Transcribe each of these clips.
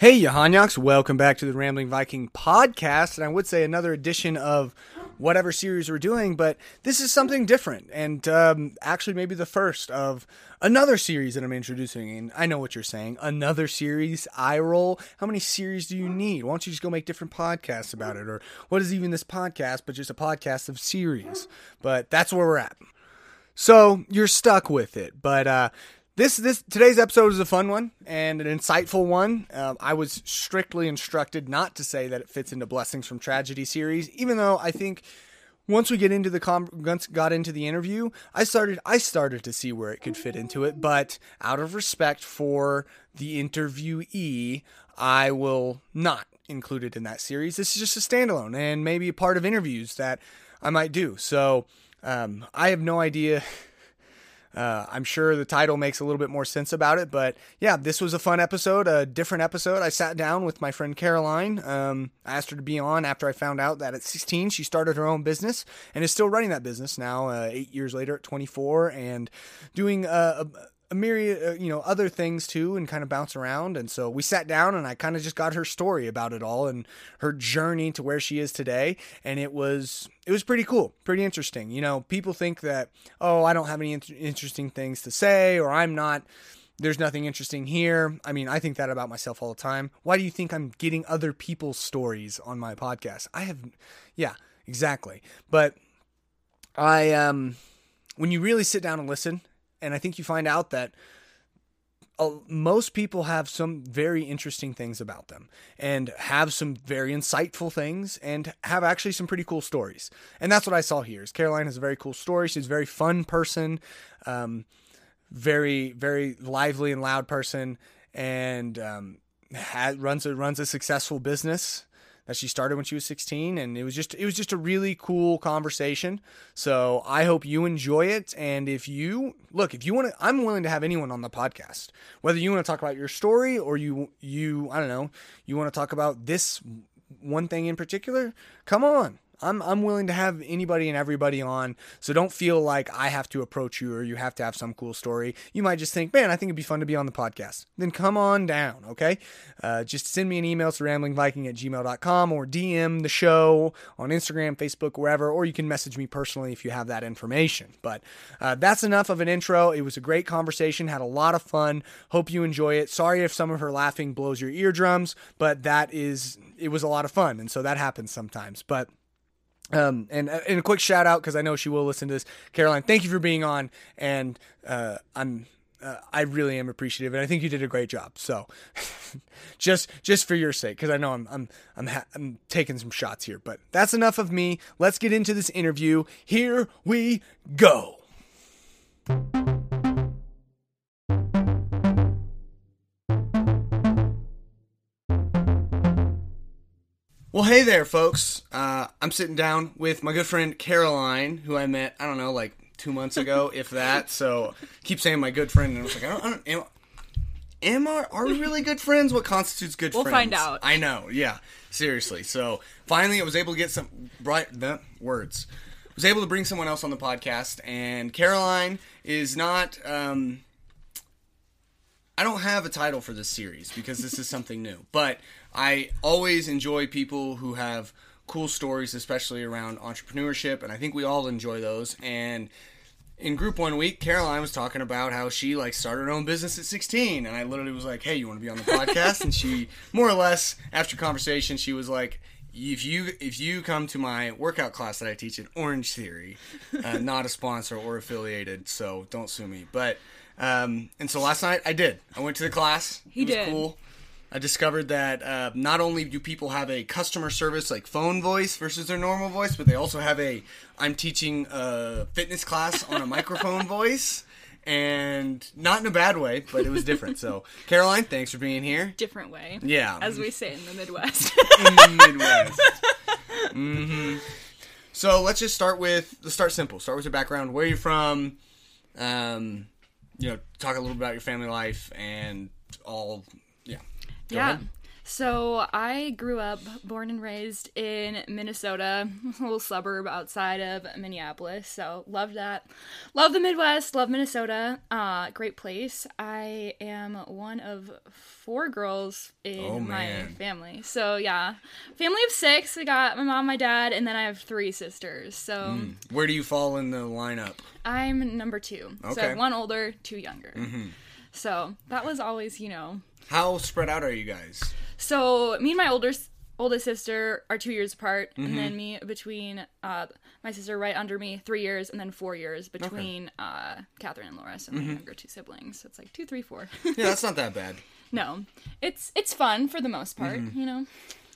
Hey, Johanyaks, welcome back to the Rambling Viking podcast. And I would say another edition of whatever series we're doing, but this is something different. And um, actually, maybe the first of another series that I'm introducing. And I know what you're saying. Another series, I roll. How many series do you need? Why don't you just go make different podcasts about it? Or what is even this podcast, but just a podcast of series? But that's where we're at. So you're stuck with it. But uh, this this today's episode is a fun one and an insightful one. Um, I was strictly instructed not to say that it fits into Blessings from Tragedy series, even though I think once we get into the com- got into the interview, I started I started to see where it could fit into it. But out of respect for the interviewee, I will not include it in that series. This is just a standalone and maybe a part of interviews that I might do. So um, I have no idea. Uh, I'm sure the title makes a little bit more sense about it, but yeah, this was a fun episode, a different episode. I sat down with my friend Caroline. Um, I asked her to be on after I found out that at 16 she started her own business and is still running that business now, uh, eight years later at 24, and doing uh, a, a myriad, uh, you know, other things too, and kind of bounce around. And so we sat down, and I kind of just got her story about it all and her journey to where she is today. And it was it was pretty cool, pretty interesting. You know, people think that oh, I don't have any in- interesting things to say, or I'm not. There's nothing interesting here. I mean, I think that about myself all the time. Why do you think I'm getting other people's stories on my podcast? I have, yeah, exactly. But I, um, when you really sit down and listen and I think you find out that uh, most people have some very interesting things about them and have some very insightful things and have actually some pretty cool stories. And that's what I saw here. Is Caroline has a very cool story. She's a very fun person, um, very very lively and loud person, and um, runs a runs a successful business that she started when she was 16 and it was just it was just a really cool conversation. So i hope you enjoy it and if you look if you want to i'm willing to have anyone on the podcast. Whether you want to talk about your story or you you i don't know you want to talk about this one thing in particular come on I'm I'm willing to have anybody and everybody on. So don't feel like I have to approach you or you have to have some cool story. You might just think, man, I think it'd be fun to be on the podcast. Then come on down, okay? Uh, just send me an email to ramblingviking at gmail.com or DM the show on Instagram, Facebook, wherever, or you can message me personally if you have that information. But uh, that's enough of an intro. It was a great conversation, had a lot of fun. Hope you enjoy it. Sorry if some of her laughing blows your eardrums, but that is, it was a lot of fun. And so that happens sometimes. But um, and, uh, and a quick shout out because I know she will listen to this. Caroline, thank you for being on, and uh, I'm uh, I really am appreciative, and I think you did a great job. So, just just for your sake, because I know I'm I'm I'm ha- I'm taking some shots here, but that's enough of me. Let's get into this interview. Here we go. Well, hey there, folks. Uh, I'm sitting down with my good friend Caroline, who I met, I don't know, like two months ago, if that. So keep saying my good friend, and I was like, I don't, I don't am, am I, are we really good friends? What constitutes good We'll friends? find out. I know, yeah, seriously. So finally, I was able to get some bright the words. Was able to bring someone else on the podcast, and Caroline is not. Um, I don't have a title for this series because this is something new, but I always enjoy people who have cool stories, especially around entrepreneurship, and I think we all enjoy those. And in group one week, Caroline was talking about how she like started her own business at 16, and I literally was like, "Hey, you want to be on the podcast?" and she, more or less, after conversation, she was like. If you if you come to my workout class that I teach at Orange Theory, uh, not a sponsor or affiliated, so don't sue me. But um, and so last night I did. I went to the class. He it was did. cool. I discovered that uh, not only do people have a customer service like phone voice versus their normal voice, but they also have a I'm teaching a fitness class on a microphone voice, and not in a bad way, but it was different. So Caroline, thanks for being here. different way. Yeah, As we say in the Midwest. in the Midwest. hmm So let's just start with let's start simple. Start with your background. Where you're from. Um, you know, talk a little bit about your family life and all. Yeah. Go yeah. ahead. So I grew up, born and raised in Minnesota, a little suburb outside of Minneapolis. So love that. Love the Midwest. Love Minnesota. Uh, great place. I am one of four girls in Oh, my family. So yeah, family of six. We got my mom, my dad, and then I have three sisters. So Where do you fall in the lineup? I'm number two. So Okay. Mm-hmm. one older, two younger. So that was always, you know, How spread out are you guys? so me and my older oldest sister are two years apart, Mm-hmm. and then me between uh, my sister right under me three years, and then four years between uh, Catherine and Laura, so Mm-hmm. my younger two siblings. So it's like two, three, four. Yeah, that's not that bad. no, it's it's fun for the most part. You know,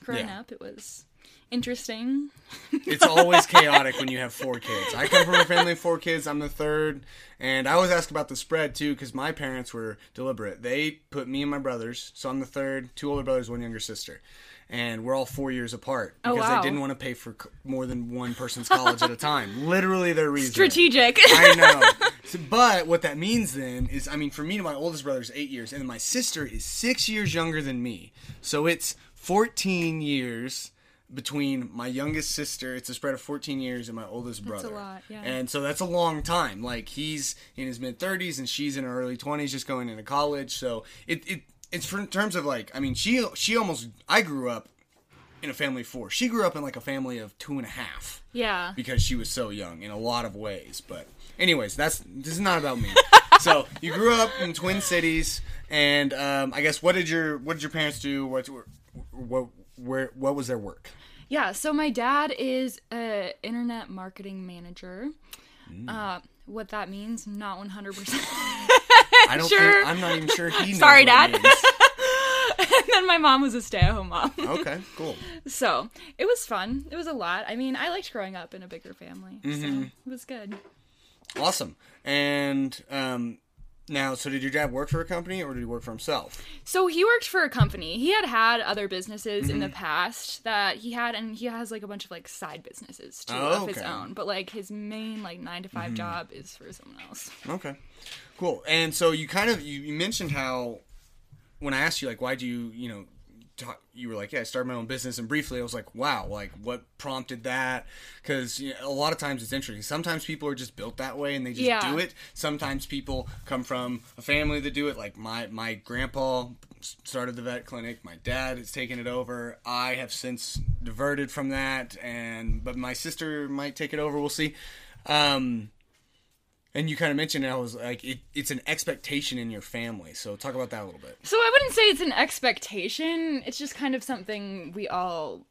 growing Mm-hmm. Yeah. up, it was interesting. It's always chaotic when you have four kids. I come from a family of four kids. I'm the third, and I always ask about the spread too because my parents were deliberate. They put me and my brothers, so I'm the third, two older brothers, one younger sister, and we're all four years apart Oh, because wow. they didn't want to pay for more than one person's college at a time. Literally, their reason. Strategic. I know. So, but what that means then is, I mean, for me, and my oldest brother is eight years, and my sister is six years younger than me. So it's 14 years between my youngest sister. It's a spread of 14 years and my oldest brother. That's a lot, yeah. And so that's a long time. Like he's in his mid 30s and she's in her early 20s, just going into college. So it, it it's for in terms of like, I mean, she she almost. I grew up in a family of four. She grew up in like a family of two and a half yeah. because she was so young in a lot of ways. But anyways, that's this is not about me. so you grew up in Twin Cities, and um, I guess what did your what did your parents do? What what where what was their work? Yeah, so my dad is a internet marketing manager. Mm. Uh, what that means, not 100%. I don't Sure. think I'm not even sure he knows. Sorry, Dad. and then my mom was a stay-at-home mom. Okay, cool. so, it was fun. It was a lot. I mean, I liked growing up in a bigger family. Mm-hmm. So, it was good. Awesome. And um, now, so did your dad work for a company or did he work for himself? So, he worked for a company. He had had other businesses in Mm-hmm. the past that he had and he has like a bunch of like side businesses too Oh, of his okay. Mm-hmm. own, but like his main like 9 to 5 job is for someone else. Okay, cool. And so you kind of you, you mentioned how when I asked you like why do you you know talk, you were like yeah I started my own business and briefly I was like wow like what prompted that? Because you know, a lot of times it's interesting. Sometimes people are just built that way and they just Yeah. do it. Sometimes people come from a family that do it. Like my my grandpa started the vet clinic. My dad has taken it over. I have since diverted from that and but my sister might take it over. We'll see. Um and you kind of mentioned it, I was like, it, it's an expectation in your family. So talk about that a little bit. So I wouldn't say it's an expectation. It's just kind of something we all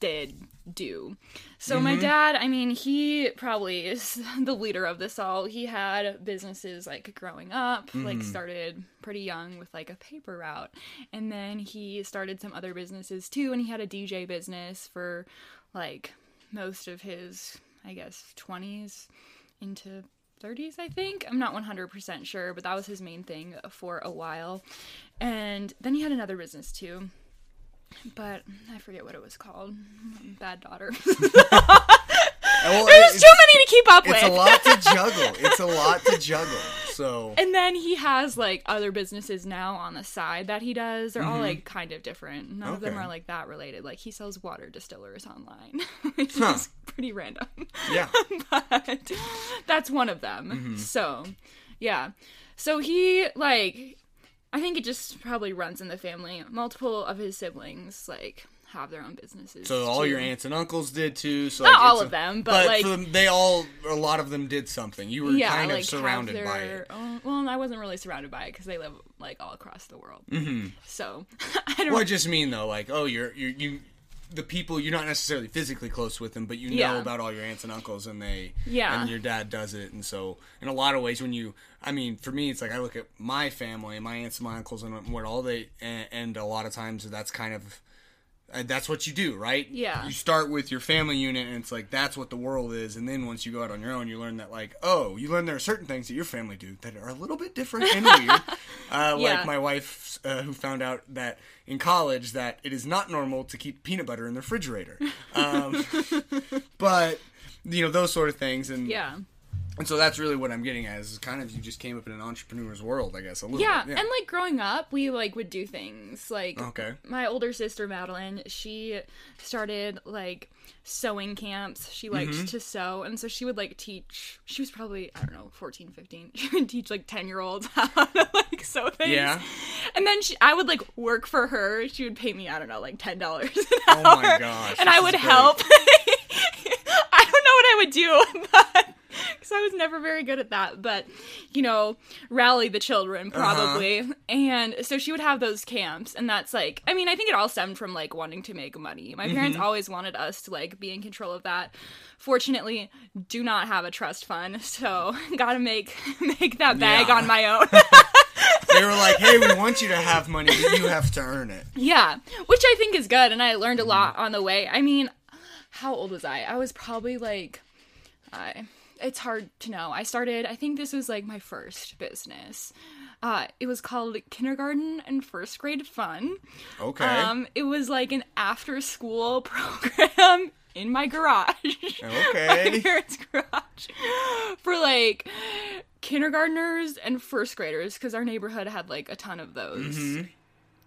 did do. So my mm-hmm. dad, I mean, he probably is the leader of this all. He had businesses like growing up, like mm-hmm. started pretty young with like a paper route. And then he started some other businesses too and he had a DJ business for like most of his, I guess, 20s into 30s, I think. I'm not 100% sure, but that was his main thing for a while. And then he had another business too. But I forget what it was called. Bad daughter. Well, There's it's, too many to keep up with. it's a lot to juggle. It's a lot to juggle. So And then he has like other businesses now on the side that he does. They're all like kind of different. None of them Mm-hmm. Are like that related. Like he sells water distillers online, which Huh. is pretty random. yeah, but that's one of them. Mm-hmm. So, yeah. So he like I think it just probably runs in the family. Multiple of his siblings like have their own businesses. so all too. your aunts and uncles did too. So Not like, all it's of a- them, but, like- them, they all, a lot of them did something. You were yeah, kind like of surrounded have by it. own- well, I wasn't really surrounded by it because they live like all across the world. Mm-hmm. So I don't. Well, I just mean though, like, oh, you're you're you. The people you're not necessarily physically close with them, but you know Yeah. about all your aunts and uncles, and they Yeah. and your dad does it, and so in a lot of ways, when you, I mean, for me, it's like I look at my family, my aunts and my uncles, and what all they, and, and a lot of times that's kind of, uh, that's what you do, right? Yeah. You start with your family unit, and it's like that's what the world is, and then once you go out on your own, you learn that like, oh, you learn there are certain things that your family do that are a little bit different and weird. Uh, Yeah. Like my wife, uh, who found out that in college that it is not normal to keep peanut butter in the refrigerator. Um, but you know those sort of things, and yeah. And so that's really what I'm getting at is kind of you just came up in an entrepreneur's world, I guess, a little yeah, bit. and like growing up, we like would do things like Okay. my older sister Madeline. She started like sewing camps. She liked Mm-hmm. to sew, and so she would like teach. She was probably I don't know 14, 15. She would teach like ten year olds how to like sew things. Yeah. and then she, I would like work for her. She would pay me I don't know like ten dollars an Oh hour. my gosh, and I would help. I don't know what I would do, but because I was never very good at that. But you know, rally the children Uh-huh. probably, and so she would have those camps, and that's like, I mean, I think it all stemmed from like wanting to make money. My parents Mm-hmm. always wanted us to like be in control of that. Fortunately, do not have a trust fund, so gotta make make that bag Yeah. on my own. They were like, "Hey, we want you to have money, but you have to earn it." Yeah, which I think is good, and I learned a lot on the way. I mean, how old was I? I was probably like, I. It's hard to know. I started. I think this was like my first business. Uh, it was called Kindergarten and First Grade Fun. Okay. Um, it was like an after-school program in my garage. my Okay. parents' garage for like kindergartners and first graders because our neighborhood had like a ton of those Mm-hmm.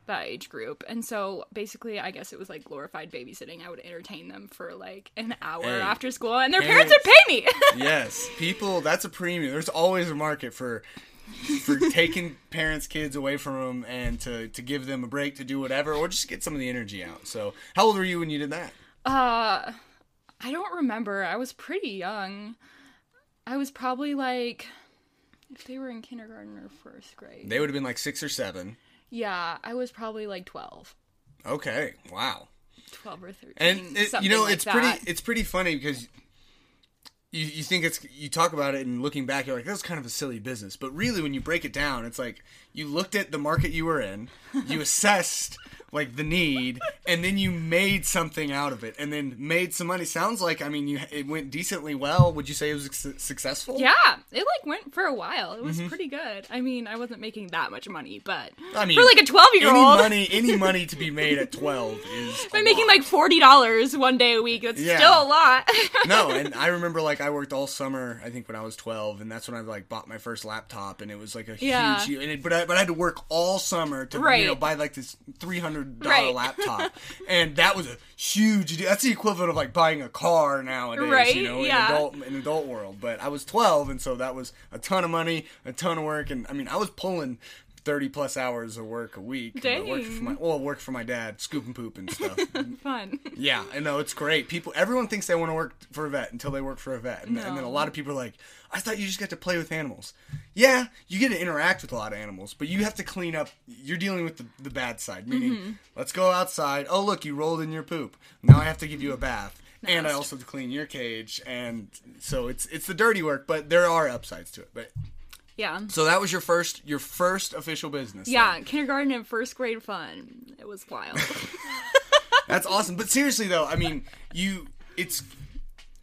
That age group and so basically i guess it was like glorified babysitting i would entertain them for like an hour Hey, after school and their parents parents- would pay me yes, people. That's a premium. There's always a market for for taking parents' kids away from them and to to give them a break to do whatever, or just get some of the energy out. So, how old were you when you did that? uh i don't remember i was pretty young i was probably like if they were in kindergarten or first grade They would have been like six or seven. Yeah i was probably like 12 Okay. Wow. 12 or 13 and it, you know like it's that. pretty it's pretty funny because you, you think it's you talk about it and looking back you're like that's kind of a silly business but really when you break it down it's like you looked at the market you were in you assessed like the need and then you made something out of it and then made some money sounds like i mean you it went decently well would you say it was su- successful Yeah, it like went for a while. It was pretty good. I mean, I wasn't making that much money, but Mm-hmm. I mean, for like a twelve year any old, money any money to be made at 12 is if a I'm making lot. like forty dollars one day a week, that's Yeah. still a lot. no, and I remember like I worked all summer. I think when I was twelve, and that's when I like bought my first laptop, and it was like a Yeah. huge. And it, but I, but I had to work all summer to Right. you know buy like this three hundred dollar Right. laptop, and that was a huge. deal. That's the equivalent of like buying a car nowadays, Right, you know, yeah. in adult in adult world. But I was twelve, and so that was a ton of money, a ton of work, and I mean I was pulling. 30 plus hours of work a week. I worked for Dang. my, well, I worked for my dad, scoop and poop and stuff. Fun. Yeah, I know it's great. People, everyone thinks they want to work for a vet until they work for a vet, and, and then a lot of people are like, "I thought you just got to play with animals." Yeah, you get to interact with a lot of animals, but you have to clean up. You're dealing with the, the bad side, meaning, Mm-hmm. let's go outside. Oh, look, you rolled in your poop. Now I have to give you a bath, and I also have to clean your cage, and so it's it's the dirty work, but there are upsides to it. But Yeah. so that was your first your first official business. Yeah, then. kindergarten and first grade fun. It was wild. That's awesome. But seriously though, I mean, you it's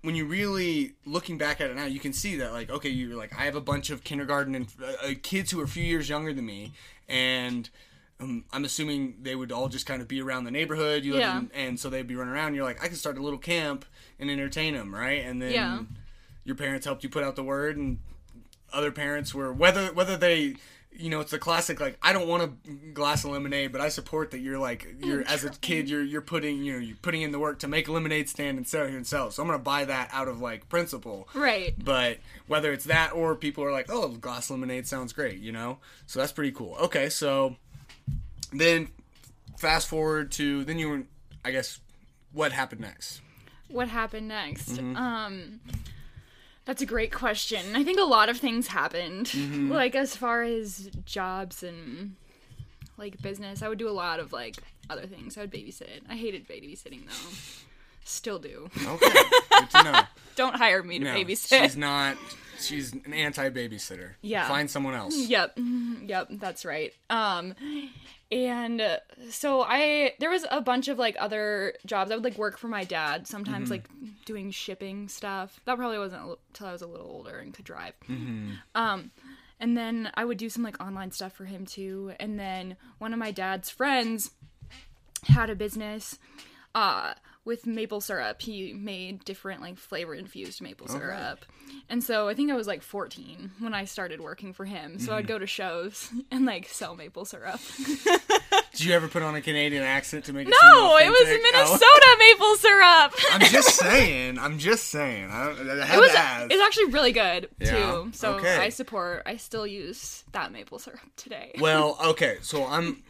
when you really looking back at it now, you can see that like okay, you're like I have a bunch of kindergarten and uh, uh, kids who are a few years younger than me, and um, I'm assuming they would all just kind of be around the neighborhood. You live Yeah. in, and so they'd be running around. You're like, I can start a little camp and entertain them, right? And then Yeah. your parents helped you put out the word, and other parents were whether whether they. You know, it's the classic like I don't want a glass of lemonade, but I support that you're like you're as a kid you're you're putting you know you're putting in the work to make a lemonade stand and sell it here and sell it. So I'm gonna buy that out of like principle. right. But whether it's that or people are like, oh, glass lemonade sounds great, you know? So that's pretty cool. Okay, so then fast forward to then you were, I guess, what happened next? What happened next? Mm-hmm. Um that's a great question. I think a lot of things happened. Mm-hmm. Like as far as jobs and like business, I would do a lot of like other things. I would babysit. I hated babysitting though. Still do. Okay, good to know. Don't hire me to No, babysit. she's not. She's an anti-babysitter. Yeah. find someone else. Yep, yep, that's right. Um, and uh, so I there was a bunch of like other jobs. I would like work for my dad sometimes, like doing shipping stuff. That probably wasn't until I was a little older and could drive. Um, and then I would do some like online stuff for him too. And then one of my dad's friends had a business uh with maple syrup. He made different like flavor infused maple syrup. And so I think I was like 14 when I started working for him. So Mm-hmm. I'd go to shows and like sell maple syrup. Did you ever put on a Canadian accent to make it no, it was? Minnesota Oh. maple syrup. I'm just saying. I'm just saying. I, I it was it's actually really good Yeah? too. So Okay. I support I still use that maple syrup today. Well, okay, so I'm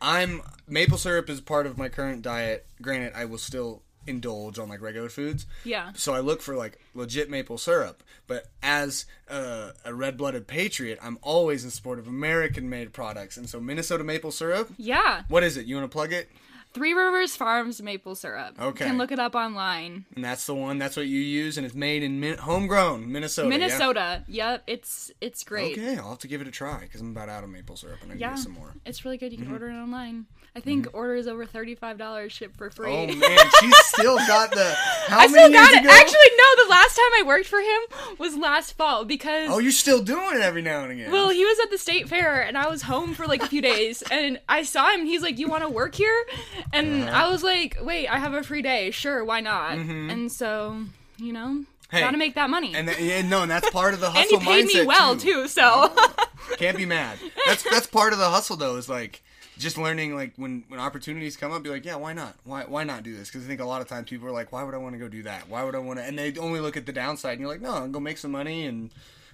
I'm maple syrup is part of my current diet. Granted, I will still indulge on like regular foods. Yeah. So I look for like legit maple syrup. But as uh, a red-blooded patriot, I'm always in support of American-made products. And so Minnesota maple syrup. Yeah. What is it? You want to plug it? Three Rivers Farms maple syrup. Okay. You can look it up online. And that's the one. That's what you use, and it's made in min- homegrown Minnesota. yeah? Minnesota. Yep, it's it's great. Okay, I'll have to give it a try because I'm about out of maple syrup and I Yeah, need some more. it's really good. You can Mm-hmm. order it online. I think orders over thirty five dollars ship for free. Oh man, she's still got the. How I many still got it. ago? Actually, no. The last time I worked for him was last fall because Oh, you're still doing it every now and again. well, he was at the state fair and I was home for like a few days and I saw him. He's like, "You want to work here?" And Uh-huh. I was like, "Wait, I have a free day. Sure, why not?" And so, you know, Mm-hmm. Hey, gotta make that money. and th- yeah, no, and that's part of the hustle. And he paid me well too. too. So Can't be mad. That's that's part of the hustle though. Is like just learning like when when opportunities come up, be like, yeah, why not? Why why not do this? Because I think a lot of times people are like, why would I want to go do that? Why would I want to? And they only look at the downside, and you're like, no, I'll go make some money, and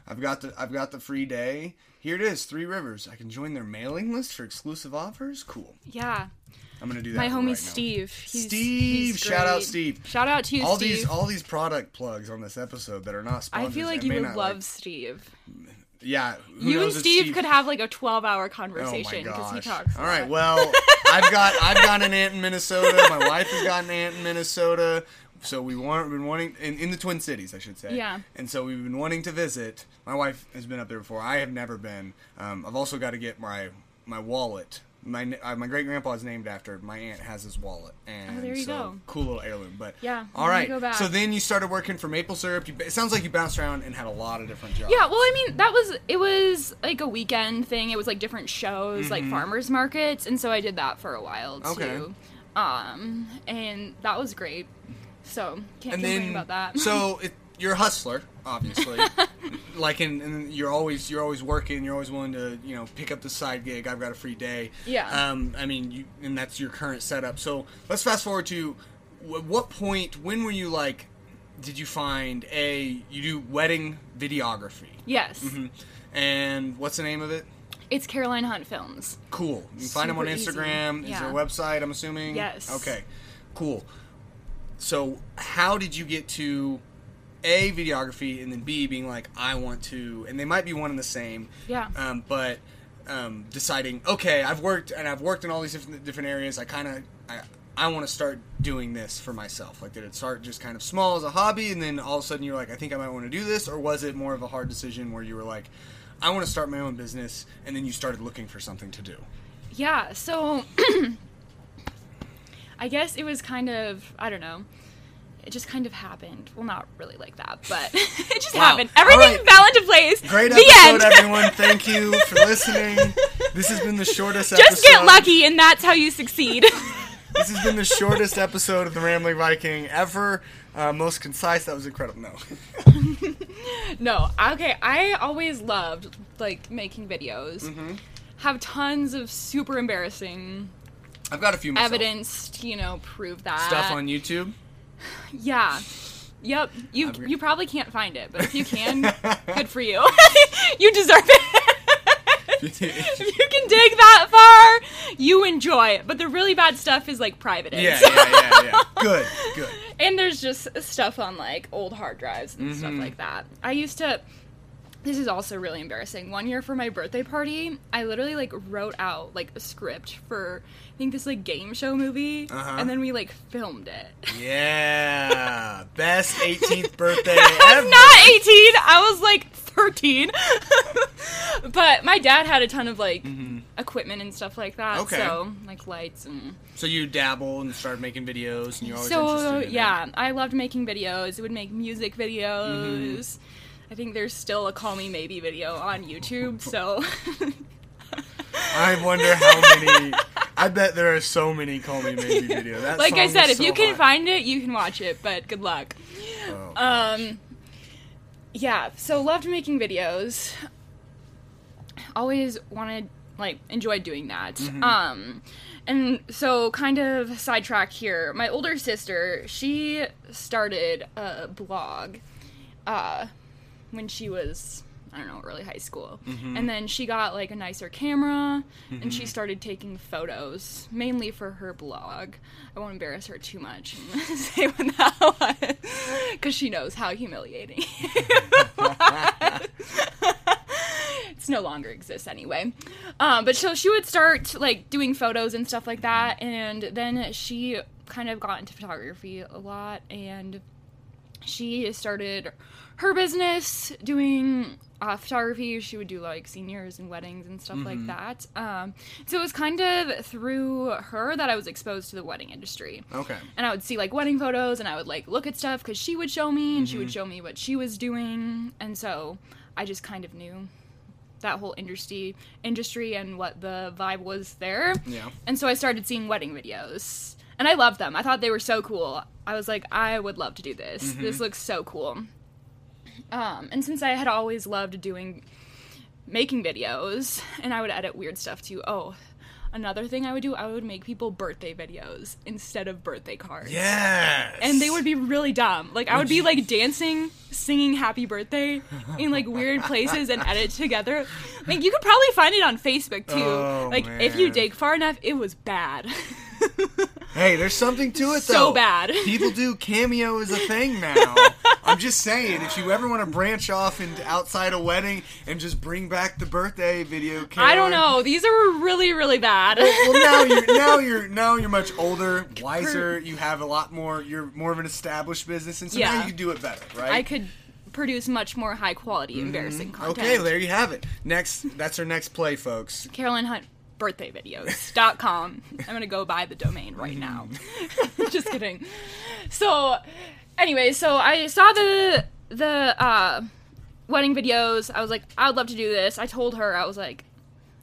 I've got the I've got the free day. Here it is, Three Rivers. I can join their mailing list for exclusive offers. Cool. yeah, I'm gonna do that. my right homie now. Steve. He's, Steve, he's shout out. Steve. Shout out to you, all Steve. these all these product plugs on this episode that are not I feel like you would love like- Steve. yeah. who You and if Steve, could have like a twelve-hour Oh conversation because he talks. All right. Well, I've got I've got an aunt in Minnesota. My wife has got an aunt in Minnesota. So we want been wanting in, in the Twin Cities, I should say. Yeah. And so we've been wanting to visit. My wife has been up there before. I have never been. Um, I've also got to get my my wallet. My uh, my great grandpa is named after my aunt has his wallet, and Oh, there you so, go. cool little heirloom. But Yeah, all right. So then you started working for Maple Syrup. You, it sounds like you bounced around and had a lot of different jobs. Yeah, well, I mean, that was it was like a weekend thing. It was like different shows, like farmers markets, and so I did that for a while too. Okay. Um, and that was great. So can't and complain then about that. so it, you're a hustler, obviously. like, in, and you're always you're always working. You're always willing to you know pick up the side gig. I've got a free day. Yeah. Um, I mean, you, and that's your current setup. So let's fast forward to wh- what point? When were you like? Did you find a you do wedding videography? yes, Mm-hmm. And what's the name of it? it's Caroline Hunt Films. Cool. You can find them on Super. Instagram. Is Yeah. there a website? I'm assuming. Yes. Okay. Cool. So, how did you get to a videography and then B being like, I want to, and they might be one and the same. Yeah. Um, but um, deciding, okay, I've worked and I've worked in all these different different areas. I kind of I, I want to start doing this for myself. Like, did it start just kind of small as a hobby, and then all of a sudden you're like, I think I might want to do this, or was it more of a hard decision where you were like, I want to start my own business, and then you started looking for something to do? Yeah, so I guess it was kind of I don't know. It just kind of happened. Well, not really like that, but it just Wow. happened. Everything right. fell into place. Great episode, end. everyone. Thank you for listening. This has been the shortest episode. Just get lucky, and that's how you succeed. This has been the shortest episode of the Rambling Viking ever. Uh, most concise. That was incredible. No. no, okay. I always loved like making videos. Mm-hmm. Have tons of super embarrassing I've got a few myself. evidence to you know prove that stuff on YouTube. Yeah. Yep. You you probably can't find it, but if you can, good for you. you deserve it. if you can dig that far, you enjoy it. But the really bad stuff is like private. Yeah, yeah, yeah, yeah. Good, good. and there's just stuff on like old hard drives and stuff Mm-hmm. like that. I used to. This is also really embarrassing. One year for my birthday party, I literally like wrote out like a script for I think this like game show movie, Uh-huh. and then we like filmed it. Yeah, best 18th birthday I ever. was not 18. I was like 13. but my dad had a ton of like equipment and stuff like that. Mm-hmm. Okay. So like lights and So you dabble and started making videos, and you're always so interested. In yeah, It. I loved making videos. It would make music videos. Mm-hmm. I think there's still a Call Me Maybe video on YouTube. So I wonder how many. I bet there are so many Call Me Maybe videos. That like I said, if so you can hot. find it, you can watch it, but good luck. Oh, Um, yeah, so loved making videos. Always wanted, like, enjoyed doing that. Mm-hmm. Um, and so, kind of sidetrack here. My older sister, she started a blog, uh, when she was. I don't know, early high school. Mm-hmm. And then she got like a nicer camera and she started taking photos, mainly for her blog. I won't embarrass her too much and say when that was, because she knows how humiliating it's no longer exists anyway. Um, but so she would start like doing photos and stuff like that, and then she kind of got into photography a lot, and she started her business doing uh, photography. She would do like seniors and weddings and stuff like that. Um, so it was kind of through her that I was exposed to the wedding industry. okay. And I would see like wedding photos and I would like look at stuff because she would show me and she would show me what she was doing. And so I just kind of knew that whole industry industry and what the vibe was there. Yeah. And so I started seeing wedding videos. And I loved them. I thought they were so cool. I was like, I would love to do this. This looks so cool. Um, and since I had always loved doing making videos and I would edit weird stuff too. Oh, another thing I would do, I would make people birthday videos instead of birthday cards. Yes. And they would be really dumb. Like I would be like dancing, singing happy birthday in like weird places and edit together. Like you could probably find it on Facebook too. Oh, like if you dig far enough, it was bad. Hey, there's something to it though. So bad. People do cameo as a thing now. I'm just saying, if you ever want to branch off into outside a wedding and just bring back the birthday video camera. I don't know. These are really really bad. Well, now you're now you're now you're much older, wiser. You have a lot more. You're more of an established business, and so now you can do it better, right? I could produce much more high quality mm-hmm. embarrassing content. Okay, there you have it. Next, that's our next play, folks. Caroline Hunt birthdayvideos.com. I'm gonna go buy the domain right now. Just kidding. So anyway, so I saw the the uh, wedding videos. I was like, I would love to do this. I told her I was like,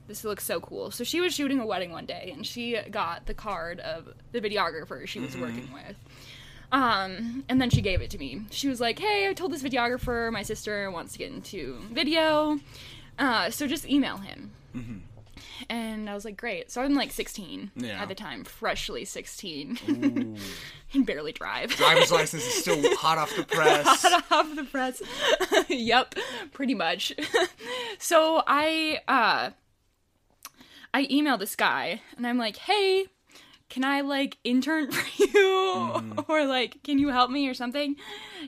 this looks so cool. So she was shooting a wedding one day, and she got the card of the videographer she was working with. Um, and then she gave it to me. She was like, "Hey, I told this videographer my sister wants to get into video, uh, so just email him." And I was like, "Great." So I'm like 16 Yeah. at the time, freshly 16, and barely drive. Driver's license is still hot off the press. Hot off the press. yep, pretty much. so I uh I emailed this guy and I'm like, "Hey, can I like intern for you or like can you help me or something?"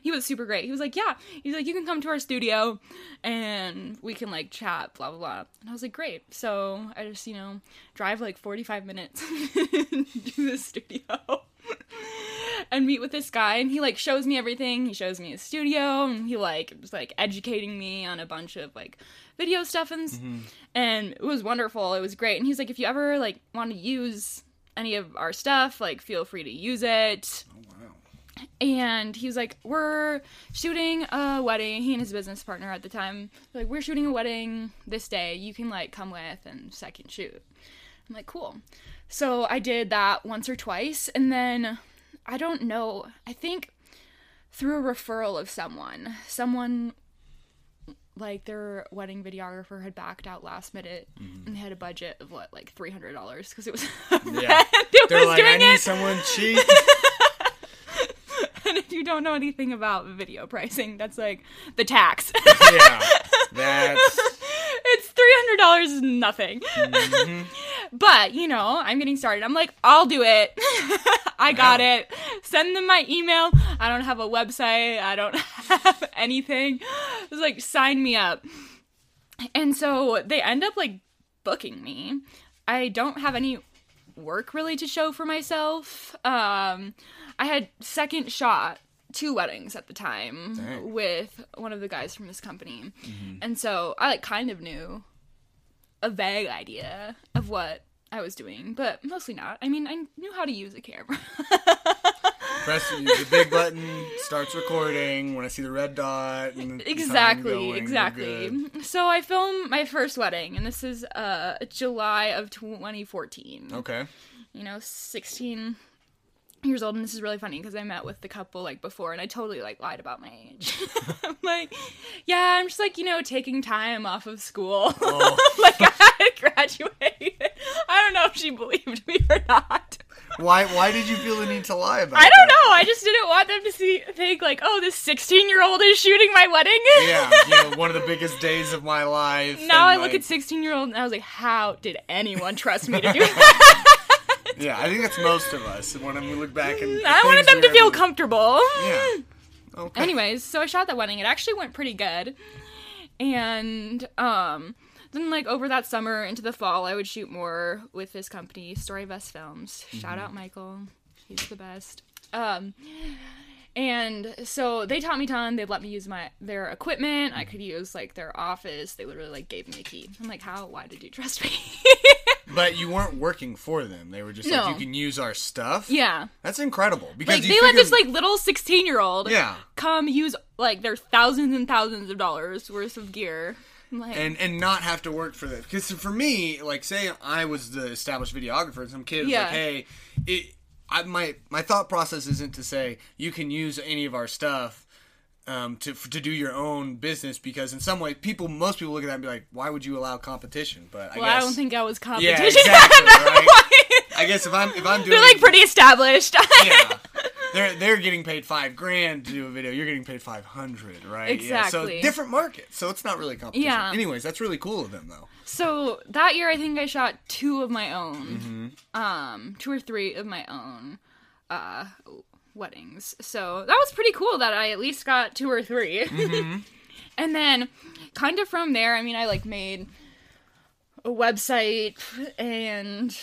He was super great. He was like, "Yeah." He's like, "You can come to our studio and we can like chat blah blah blah." And I was like, "Great." So I just, you know, drive like 45 minutes to the studio and meet with this guy and he like shows me everything he shows me his studio and he like was like educating me on a bunch of like video stuff and Mm-hmm. and it was wonderful it was great and he's like if you ever like want to use any of our stuff like feel free to use it. Oh, wow. and he was like we're shooting a wedding he and his business partner at the time. Like we're shooting a wedding this day. You can like come with and second shoot. I'm like cool. So i did that once or twice and then i don't know i think through a referral of someone someone like their wedding videographer had backed out last minute mm-hmm. and they had a budget of what like $300 because it was Yeah. They're was like, I need it someone cheap. and if you don't know anything about video pricing, that's like the tax. yeah. That's it's three hundred dollars is nothing. Mm-hmm. but you know, I'm getting started. I'm like, I'll do it. I got Wow. it. Send them my email. I don't have a website. I don't have anything. It's like sign me up. And so they end up like booking me. I don't have any work really to show for myself. Um, I had second shot two weddings at the time Dang. with one of the guys from this company, and so I like kind of knew a vague idea of what I was doing, but mostly not. I mean, I knew how to use a camera. Press the big button, starts recording. When I see the red dot, the exactly going, exactly so i filmed my first wedding and this is uh july of 2014 Okay. you know 16 years old and this is really funny because i met with the couple like before and i totally like lied about my age i'm like yeah i'm just like you know taking time off of school Oh. like i graduated i don't know if she believed me or not Why? Why did you feel the need to lie about? It? I don't that? know. I just didn't want them to see think like, oh, this 16 year old is shooting my wedding. Yeah, you know, one of the biggest days of my life. now I and, look at 16 year old and I was like, how did anyone trust me to do that? Yeah, I think that's most of us. When we look back and I wanted them to feel comfortable. Yeah. Okay. Anyways, so I shot that wedding. It actually went pretty good. And um then like over that summer into the fall, I would shoot more with this company, Story Vest Films. Shout out Michael. He's the best. Um and so they taught me a ton. They let me use my their equipment. I could use like their office. They literally like gave me a key. I'm like, how? Why did you trust me? But you weren't working for them. They were just No. like, you can use our stuff. yeah, That's incredible because like you they let this like little 16 year old Yeah. come use like their thousands and thousands of dollars worth of gear. Like, and and not have to work for that. Because for me, like, say I was the established videographer, and some kid was Yeah. like, "Hey, it." I, my my thought process isn't to say you can use any of our stuff um, to to do your own business because in some way people most people look at that and be like, why would you allow competition? But I well, I don't think I was competition. yeah, exactly. right? I guess if I'm if I'm doing They're like pretty established. yeah. They're they're getting paid five grand to do a video. You're getting paid five hundred, right? Yeah, Exactly. so different market. So it's not really competition. Yeah. Anyways, that's really cool of them though. So that year, I think I shot two of my own, Mm-hmm. um, two or three of my own uh, weddings. So that was pretty cool that I at least got two or 3 Mm-hmm. and then, kind of from there, I mean, I like made a website and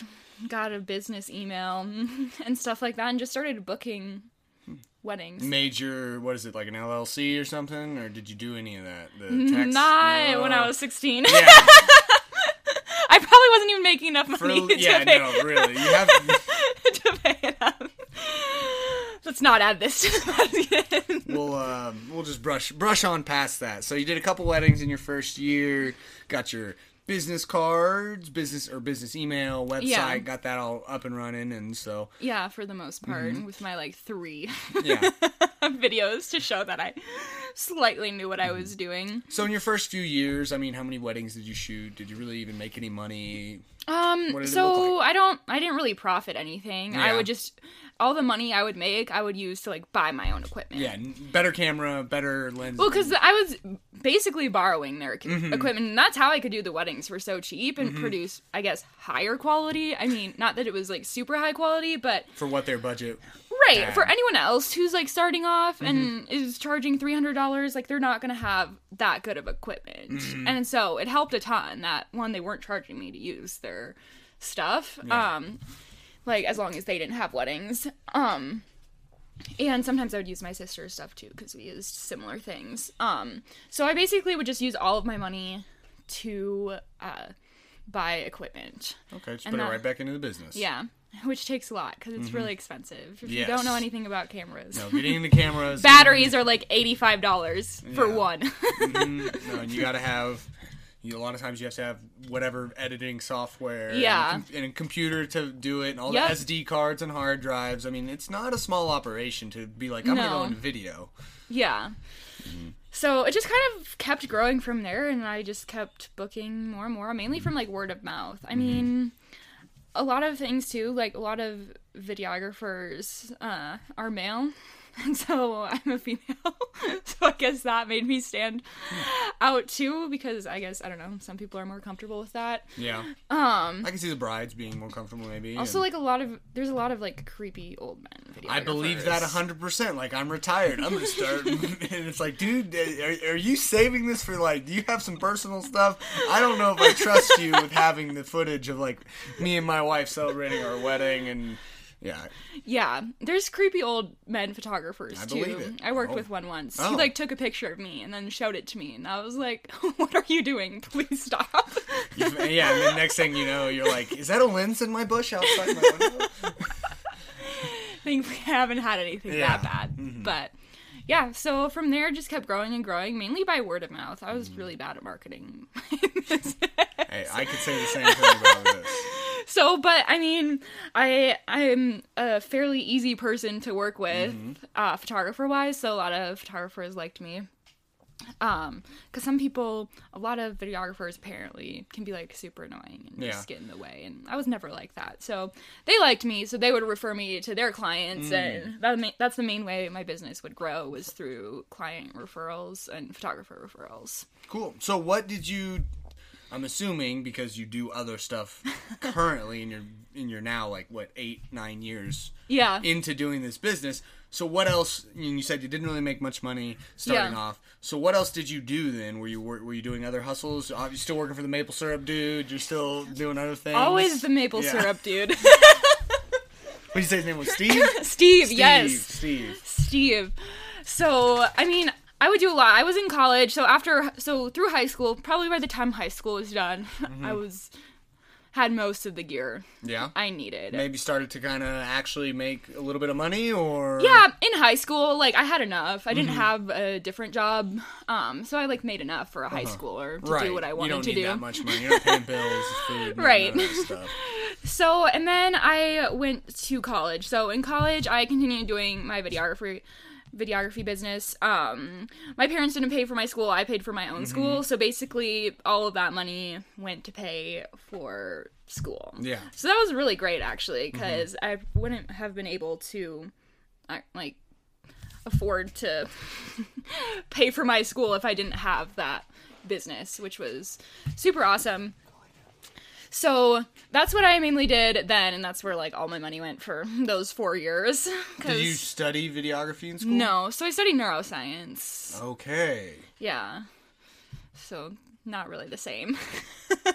got a business email and stuff like that, and just started booking weddings. Major, what is it like an LLC or something, or did you do any of that? The tax? Not when I was 16. Yeah, I probably wasn't even making enough for, money to yeah, pay no, really. You have to pay it up. Let's not add this to we'll um, we'll just brush brush on past that. So you did a couple weddings in your first year, got your business cards, business or business email, website, Yeah. got that all up and running, and so yeah, for the most part, Mm-hmm. with my like three yeah. videos to show that I slightly knew what I was Mm-hmm. doing. So in your first few years, I mean, how many weddings did you shoot? Did you really even make any money? Um, What did it so look I don't, I didn't really profit anything. I would just all the money I would make, I would use to like buy my own equipment. Yeah, better camera, better lens. Well, because I was basically borrowing their Mm-hmm. equipment, and that's how I could do the weddings for so cheap and produce, I guess, higher quality. I mean, not that it was like super high quality, but for what their budget. right Yeah. for anyone else who's like starting off and Mm-hmm. is charging three hundred dollars, like they're not gonna have that good of equipment, Mm-hmm. and so it helped a ton that one they weren't charging me to use their stuff. Um, like as long as they didn't have weddings. Um, and sometimes I would use my sister's stuff too because we used similar things. Um, so I basically would just use all of my money to uh, buy equipment. Okay, just And put it right back into the business. Yeah, which takes a lot because it's really expensive. If you Mm-hmm. Don't know anything about cameras, No, getting the cameras. batteries are like eighty-five dollars for Yeah. one. Mhm. No, and you got to have. You, a lot of times you have to have whatever editing software, and a com- and, a computer to do it, and all Yep. the SD cards and hard drives. I mean, it's not a small operation to be like, I'm gonna No. go into video. Yeah. So it just kind of kept growing from there, and I just kept booking more and more, mainly from like word of mouth. I mean, a lot of things too, like a lot of videographers uh, are male, and so I'm a female. so I guess that made me stand out too, because I guess, I don't know, some people are more comfortable with that. Yeah, Um, I can see the brides being more comfortable, maybe. also, and- like a lot of, there's a lot of like creepy old men. I believe that hundred percent. Like I'm retired. I'm gonna start, and it's like, dude, are, are you saving this for like? Do you have some personal stuff? I don't know if I trust you with having the footage of like me and my wife celebrating our wedding, and yeah, Yeah, there's creepy old men photographers I too. believe it. I worked Oh. with one once. Oh. He like took a picture of me and then showed it to me, and I was like, "What are you doing? Please stop." Yeah. And the next thing you know, you're like, is that a lens in my bush outside my window? I think we haven't had anything Yeah. that bad. Mm-hmm. But yeah, so from there just kept growing and growing, mainly by word of mouth. I was really bad at marketing. Hey, I could say the same thing about this. so, but I mean, I I'm a fairly easy person to work with, Mm-hmm. uh, photographer wise. So a lot of photographers liked me. Um, because some people, a lot of videographers apparently can be like super annoying and Yeah. just get in the way, and I was never like that. So they liked me, so they would refer me to their clients, Mm. and that that's the main way my business would grow was through client referrals and photographer referrals. Cool. So what did you? I'm assuming because you do other stuff currently in your in your now like what eight nine years Yeah. into doing this business. So what else? You said you didn't really make much money starting Yeah. off. So what else did you do then? Were you were, were you doing other hustles? Are you still working for the maple syrup dude? You're still doing other things. Always the maple Yeah. syrup dude. What did you say his name was? Steve. Steve, Steve. yes. Steve. Steve. So, I mean, I would do a lot. I was in college, so after so through high school, probably by the time high school was done, Mm-hmm. I was had most of the gear Yeah. I needed. Maybe started to kind of actually make a little bit of money, or Yeah, in high school, like I had enough. I Mm-hmm. didn't have a different job, um, so I like made enough for a high schooler to Uh-huh. right. do what I wanted to do. that much money. You're not paying bills, food, Right. So, and then I went to college. So, in college, I continued doing my videography videography business. Um my parents didn't pay for my school. I paid for my Mm-hmm. own school. So, basically, all of that money went to pay for school. Yeah. Mm-hmm. So, that was really great actually cuz I wouldn't have been able to uh, like afford to pay for my school if I didn't have that business, which was super awesome. So that's what I mainly did then, and that's where like all my money went for those four years. Did you study videography in school? no, so I studied neuroscience. Okay. Yeah, so not really the same. but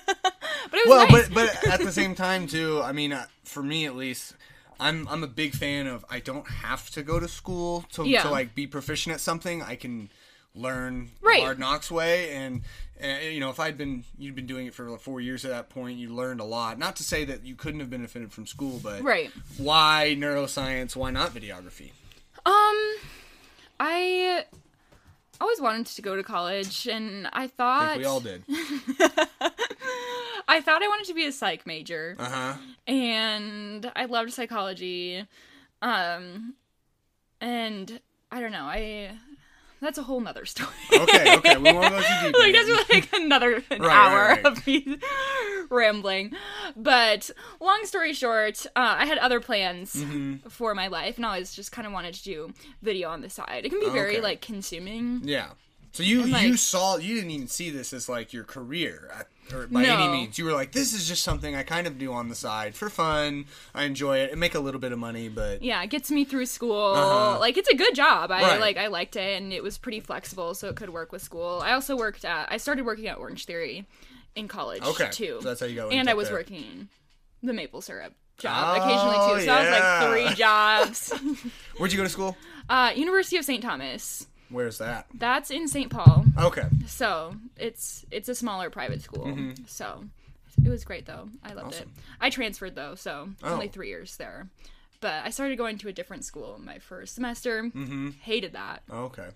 it was Well, nice. but but at the same time too, I mean, uh, for me at least, I'm I'm a big fan of I don't have to go to school to Yeah. to like be proficient at something. I can learn Right. hard knocks way and. uh you know, if I'd been you'd been doing it for like four years at that point, you learned a lot. Not to say that you couldn't have benefited from school, but right. why neuroscience? Why not videography? Um, I always wanted to go to college, and I I thought think we all did. I thought I wanted to be a psych major. Uh huh. and I loved psychology. Um, and I don't know, I that's a whole nother story. Okay, okay, we won't go too deep. like that's like another an Right, hour right, right. of me rambling. But long story short, uh, I had other plans Mm-hmm. for my life, and I always just kind of wanted to do video on the side. It can be very Okay. like consuming. Yeah. So you And, you saw you didn't even see this as like your career at, or by any No. means. You were like, this is just something I kind of do on the side for fun. I enjoy it and make a little bit of money, but yeah, it gets me through school. Uh-huh. Like it's a good job. I Right. like I liked it and it was pretty flexible so it could work with school. I also worked at I started working at Orange Theory in college Okay, too. so that's how you go. And I was there. working the maple syrup job Oh, occasionally too. So I was like three jobs. where'd you go to school? uh University of St. Thomas. Where's that? That's in St. Paul. Okay. So it's it's a smaller private school. Mm-hmm. So it was great though. I loved it. I transferred though, so Oh. only three years there. But I started going to a different school my first semester. Mm-hmm. Hated that. Okay.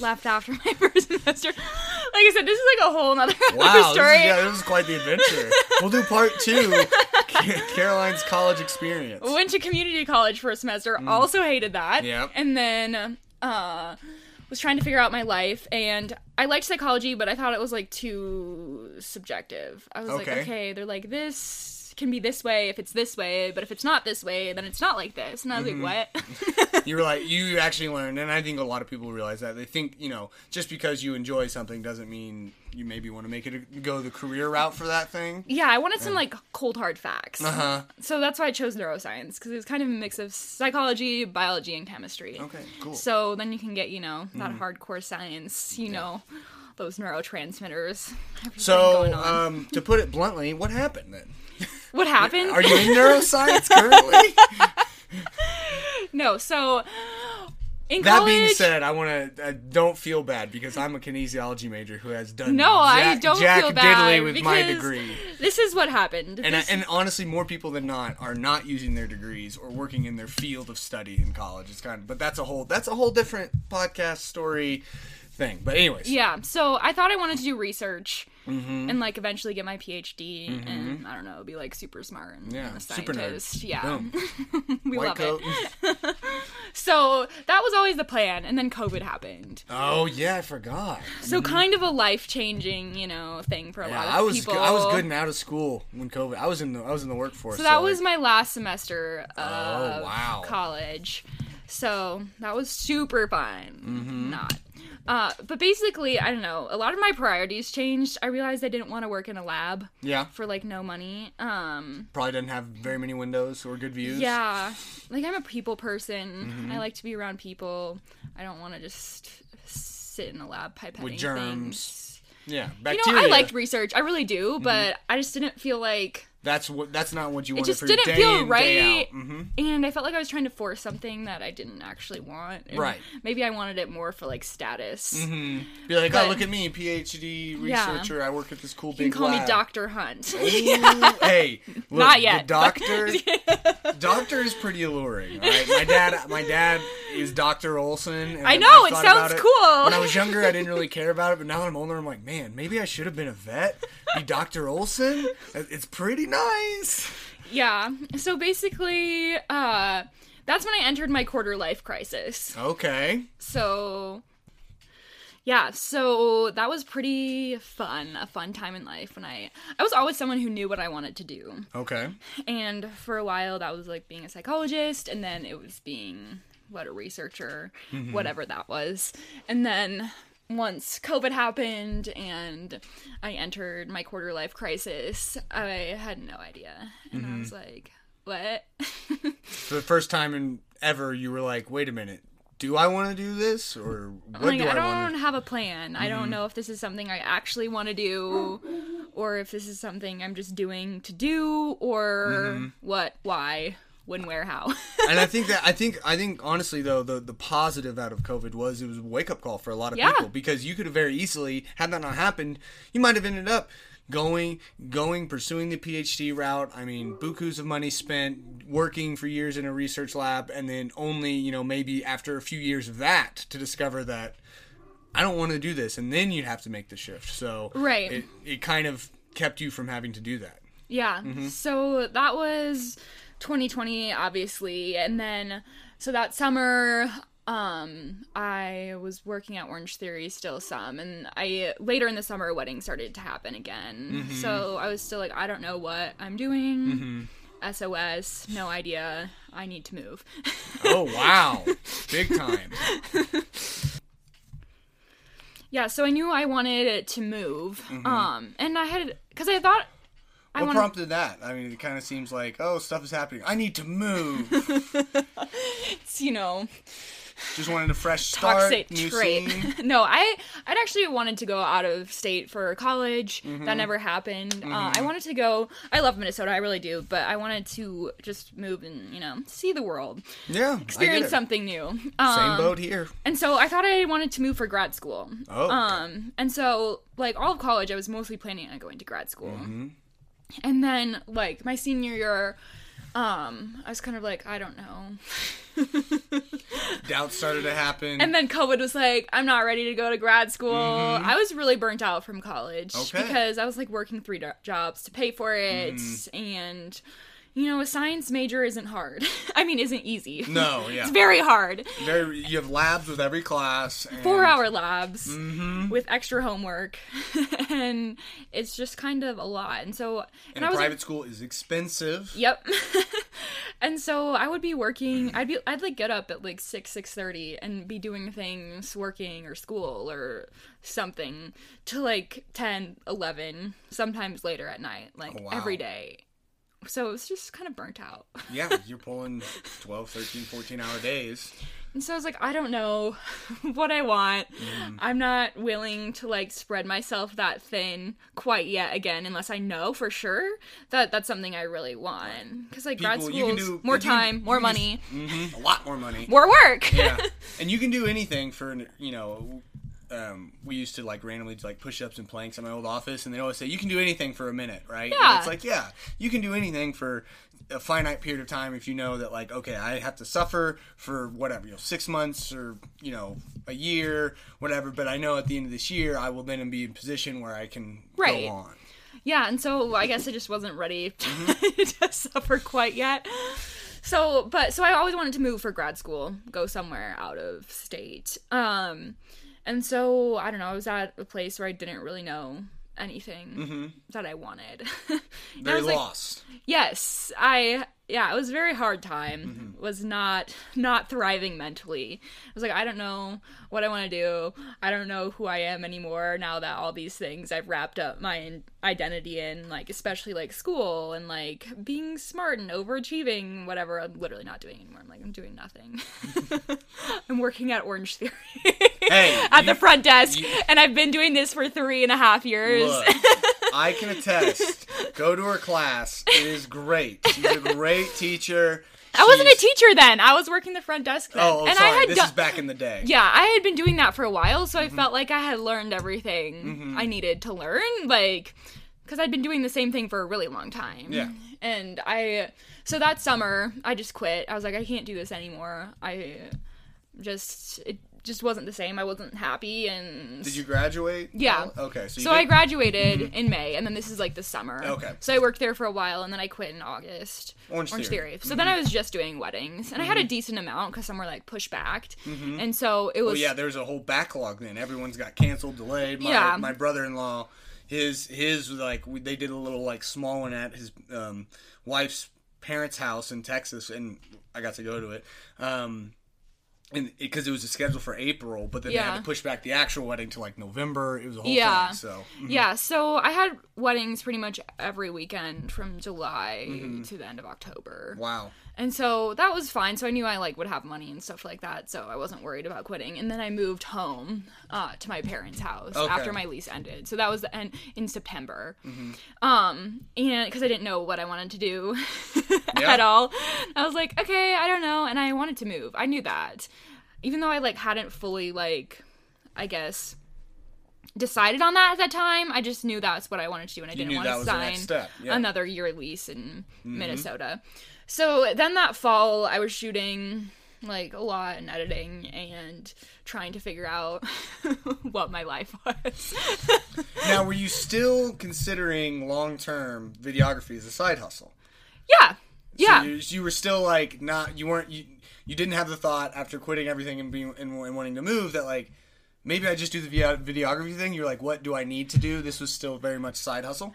Left after my first semester. Like I said, this is like a whole nother Wow. This story. is, yeah, this is quite the adventure. we'll do part two. Caroline's college experience. Went to community college for a semester. Also hated that. Mm. Yep. And then uh was trying to figure out my life and I liked psychology, but I thought it was like too subjective. I was Okay. like, okay, they're like this can be this way if it's this way, but if it's not this way, then it's not like this. And I was Mm-hmm. like, what? You were like, you actually learned, and I think a lot of people realize that. They think, you know, just because you enjoy something doesn't mean you maybe want to make it a, go the career route for that thing. yeah, I wanted some like cold hard facts. Uh huh. So that's why I chose neuroscience because it was kind of a mix of psychology, biology, and chemistry. Okay, cool. So then you can get, you know, that hardcore science, you know, those neurotransmitters. So, going on. um, to put it bluntly, what happened then? What happened? Are you in neuroscience currently? no, so In That college, being said, I want to uh, don't feel bad because I'm a kinesiology major who has done no, I don't jack feel bad diddly with my degree. This is what happened. And, I, and honestly, more people than not are not using their degrees or working in their field of study in college. It's kind of, but that's a whole that's a whole different podcast story thing. But anyways, yeah, so I thought I wanted to do research Mm-hmm. and like eventually get my PhD and I don't know, be like super smart and Yeah, a super nerd. scientist. Yeah, we white love coat. it. So that was always the plan, and then COVID happened. Oh yeah, I forgot. So kind of a life changing, you know, thing for a Yeah, lot of I was people. I was good and out of school when COVID. I was in the I was in the workforce. So that like- was my last semester of Oh, wow. college. So that was super fun. Mm-hmm. Not. Uh, but basically, I don't know. A lot of my priorities changed. I realized I didn't want to work in a lab yeah. for like no money. Um, Probably didn't have very many windows or good views. yeah, like I'm a people person. Mm-hmm. I like to be around people. I don't want to just sit in a lab pipetting With germs. things. Yeah. You Bacteria. know, I liked research. I really do, Mm-hmm. but I just didn't feel like That's what. That's not what you it wanted just for didn't day feel right Day out. hmm and i felt like i was trying to force something that i didn't actually want and Right. maybe i wanted it more for like status hmm Be like, But- oh, look at me, PhD Yeah. researcher. I work at this cool big. you big can call me dr hunt Ooh, hey, look, Not yet, doctor, doctor is pretty alluring. All right, my dad, my dad is Doctor Olson. And I know, it sounds about cool. When I was younger, I didn't really care about it, but now that I'm older, I'm like, man, maybe I should have been a vet. Be Doctor Olson. It's pretty nice. Yeah. So basically uh that's when i entered my quarter life crisis. Okay. so yeah so that was pretty fun a fun time in life when i i was always someone who knew what i wanted to do. Okay. and for a while that was like being a psychologist and then it was being what a researcher whatever that was. And then once covid happened and i entered my quarter life crisis i had no idea. And i was mm-hmm. like what? For the first time in ever, you were like, wait a minute. Do I want to do this, or what like do i I, don't want to? have a plan. I don't mm-hmm. know if this is something i actually want to do or if this is something i'm just doing to do or mm-hmm. what why when where how and I think that I think I think honestly though the the positive out of COVID was it was a wake up call for a lot of Yeah. people because you could have very easily had that not happened you might have ended up going going pursuing the PhD route I mean bukus of money spent working for years in a research lab and then only you know maybe after a few years of that to discover that I don't want to do this and then you'd have to make the shift so Right. it, it kind of kept you from having to do that Yeah. Mm-hmm. So that was 2020, obviously, and then so that summer, um, I was working at Orange Theory still some, and I later in the summer a wedding started to happen again. Mm-hmm. So I was still like, I don't know what I'm doing. SOS, no idea. I need to move. oh wow big time yeah, so I knew I wanted to move. Um, and I had because I thought I What wanted prompted that? I mean, it kind of seems like, oh, stuff is happening. I need to move. It's, you know Just wanted a fresh start, toxic trait. no, I I'd actually wanted to go out of state for college. Mm-hmm. That never happened. Uh, I wanted to go. I love Minnesota, I really do, but I wanted to just move and you know see the world, Yeah, experience something new. Um, Same boat here. And so I thought I wanted to move for grad school. Oh. Um, and so like all of college, I was mostly planning on going to grad school. Mm-hmm. And then like my senior year, um, I was kind of like, I don't know. Doubts started to happen. And then COVID was like, I'm not ready to go to grad school. I was really burnt out from college Mm-hmm. Okay. because I was like working three do- jobs to pay for it. Mm-hmm. And, you know, a science major isn't hard. I mean, isn't easy. no, yeah. It's very hard. Very, you have labs with every class. And Four hour labs Mm-hmm. with extra homework. and it's just kind of a lot. And so, and, And I a was private school is expensive. Yep. and so I would be working. I'd be. I'd like get up at like six six thirty and be doing things, working or school or something to like 10, 11, sometimes later at night, like Oh, wow. every day. So it was just kind of burnt out. Yeah, you're pulling 12, 13, 14 hour days. And so I was like, I don't know what I want. Mm-hmm. I'm not willing to like spread myself that thin quite yet again, unless I know for sure that that's something I really want. Because like grad People- school, do- more time, more money, Mhm, a lot more money. more work. yeah, and you can do anything for you know. Um, we used to like randomly do like push-ups and planks in my old office, and they always say you can do anything for a minute, right? And Yeah. it's like yeah, you can do anything for a finite period of time if you know that like okay, I have to suffer for whatever you know six months or you know a year, whatever. But I know at the end of this year, I will then be in a position where I can Right. go on. Yeah, and so I guess I just wasn't ready to, Mm-hmm. to suffer quite yet. So, but so I always wanted to move for grad school, go somewhere out of state. Um, and so I don't know, I was at a place where I didn't really know anything mm-hmm. that I wanted. And I Very was like, lost. yes, I yeah, it was a very hard time. Mm-hmm. Was not not thriving mentally. I was like, I don't know what I want to do. I don't know who I am anymore now that all these things I've wrapped up my identity in, like especially like school and like being smart and overachieving, whatever. I'm literally not doing anymore. I'm like, I'm doing nothing. I'm working at Orange Theory. Hey, at you- the front desk, you- and I've been doing this for three and a half years. Look, I can attest. Go to her class. It is great. She's a great teacher. I wasn't a teacher then. I was working the front desk then. Oh, oh, and sorry. I had this done is back in the day. Yeah, I had been doing that for a while, so I Mm-hmm. felt like I had learned everything I needed to learn, like cuz I'd been doing the same thing for a really long time. Yeah. And I so that summer, I just quit. I was like I can't do this anymore. I just it just wasn't the same. I wasn't happy and Did you graduate? Yeah. Okay. So, you so I did- graduated in May, and then this is like the summer. Okay. So I worked there for a while, and then I quit in August. Orange Theory. Mm-hmm. So then I was just doing weddings, and I had a decent amount because some were like push backed, and so it was. Well, yeah, there's a whole backlog. Then everyone's got canceled, delayed. My, Yeah. My brother-in-law, his his like we, they did a little like small one at his um, wife's parents' house in Texas, and I got to go to it. Um, and because it, was scheduled for April, but then they had to push back the actual wedding to like November. It was a whole Yeah. thing. So Yeah, so I had weddings pretty much every weekend from July Mm-hmm. to the end of October. wow. And so that was fine. So I knew I like would have money and stuff like that. So I wasn't worried about quitting. And then I moved home uh, to my parents' house Okay. after my lease ended. So that was the end in September. Mm-hmm. Um, and because I didn't know what I wanted to do Yeah. at all, I was like, okay, I don't know. And I wanted to move. I knew that, even though I like hadn't fully like, I guess. Decided on that at that time. I just knew that's what I wanted to do, and I didn't want to sign yeah. Mm-hmm. another year lease in Minnesota. So then that fall, I was shooting like a lot and editing and trying to figure out what my life was. Now, were you still considering long-term videography as a side hustle? yeah. Yeah. So you, you were still like not you weren't you you didn't have the thought after quitting everything and being and, and wanting to move that like maybe I just do the vi- videography thing. You're like, what do I need to do? This was still very much side hustle.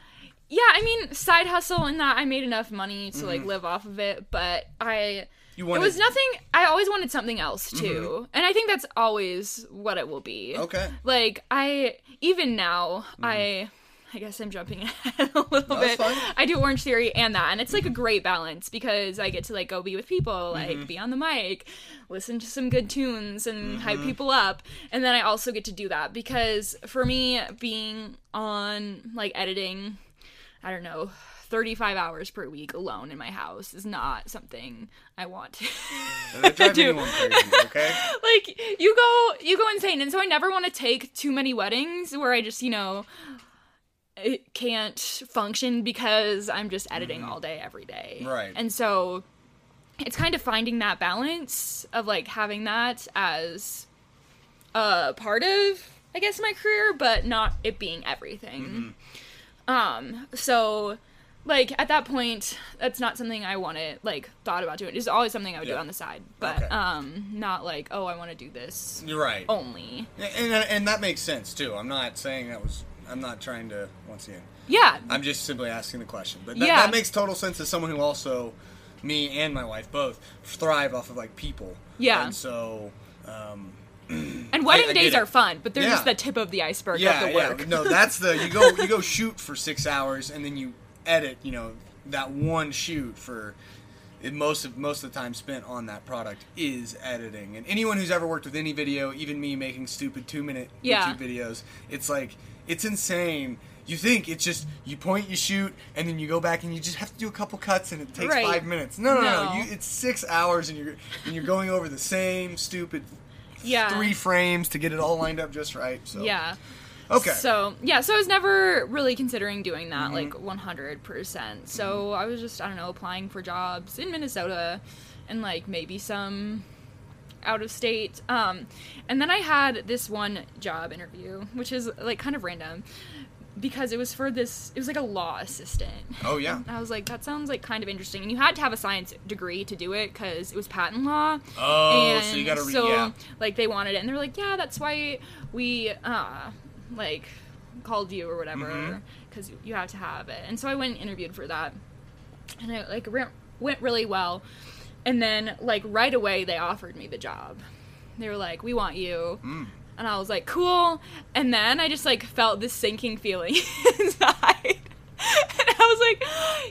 Yeah, I mean, side hustle in that I made enough money to like live off of it, but I Mm-hmm. It was nothing I always wanted something else too. And I think that's always what it will be. okay. Like I even now I I guess I'm jumping ahead a little That's bit. I do Orange Theory and that, and it's like a great balance because I get to like go be with people, like Mm-hmm. be on the mic, listen to some good tunes, and hype Mm-hmm. people up, and then I also get to do that because for me, being on like editing, I don't know. 35 hours per week alone in my house is not something I want to do. crazy. Okay. like you go you go insane and so i never want to take too many weddings where i just you know it can't function because i'm just editing all day every day Mm-hmm. Right. and so it's kind of finding that balance of like having that as a part of i guess my career but not it being everything Mm-hmm. Um so like at that point that's not something i wanted like thought about doing it's always something i would do on the side but Okay. um not like oh i want to do this You're right. only And, and and that makes sense too. I'm not saying that was. I'm not trying to once again. yeah I'm just simply asking the question. But that, Yeah. that makes total sense as someone who also, me and my wife both thrive off of like people. Yeah. And so. Um, Mm. and wedding I get days are fun but they're just the tip of the iceberg yeah, of the work yeah. No, that's the you go you go shoot for six hours and then you edit. You know that one shoot for it, most of most of the time spent on that product is editing. And anyone who's ever worked with any video, even me making stupid two minute Yeah. YouTube videos, it's like it's insane. You think it's just you point, you shoot, and then you go back and you just have to do a couple cuts, and it takes Right. five minutes. No, no, no. No. You, it's six hours, and you're and you're going over the same stupid Yeah. three frames to get it all lined up just right. So Yeah. okay. So yeah, so I was never really considering doing that Mm-hmm. like 100. percent So I was just I don't know applying for jobs in Minnesota, and like maybe some out of state. Um, and then I had this one job interview, which is like kind of random, because it was for this. It was like a law assistant. oh yeah. And I was like, that sounds like kind of interesting. And you had to have a science degree to do it because it was patent law. Oh, and so you gotta read. so, yeah. like they wanted it, and they were like, yeah, that's why we uh like called you or whatever because you have to have it. And so I went and interviewed for that, and it like re- went really well. And then like right away they offered me the job. They were like, we want you. Mm. And I was like, cool. And then I just like felt this sinking feeling inside. And I was like,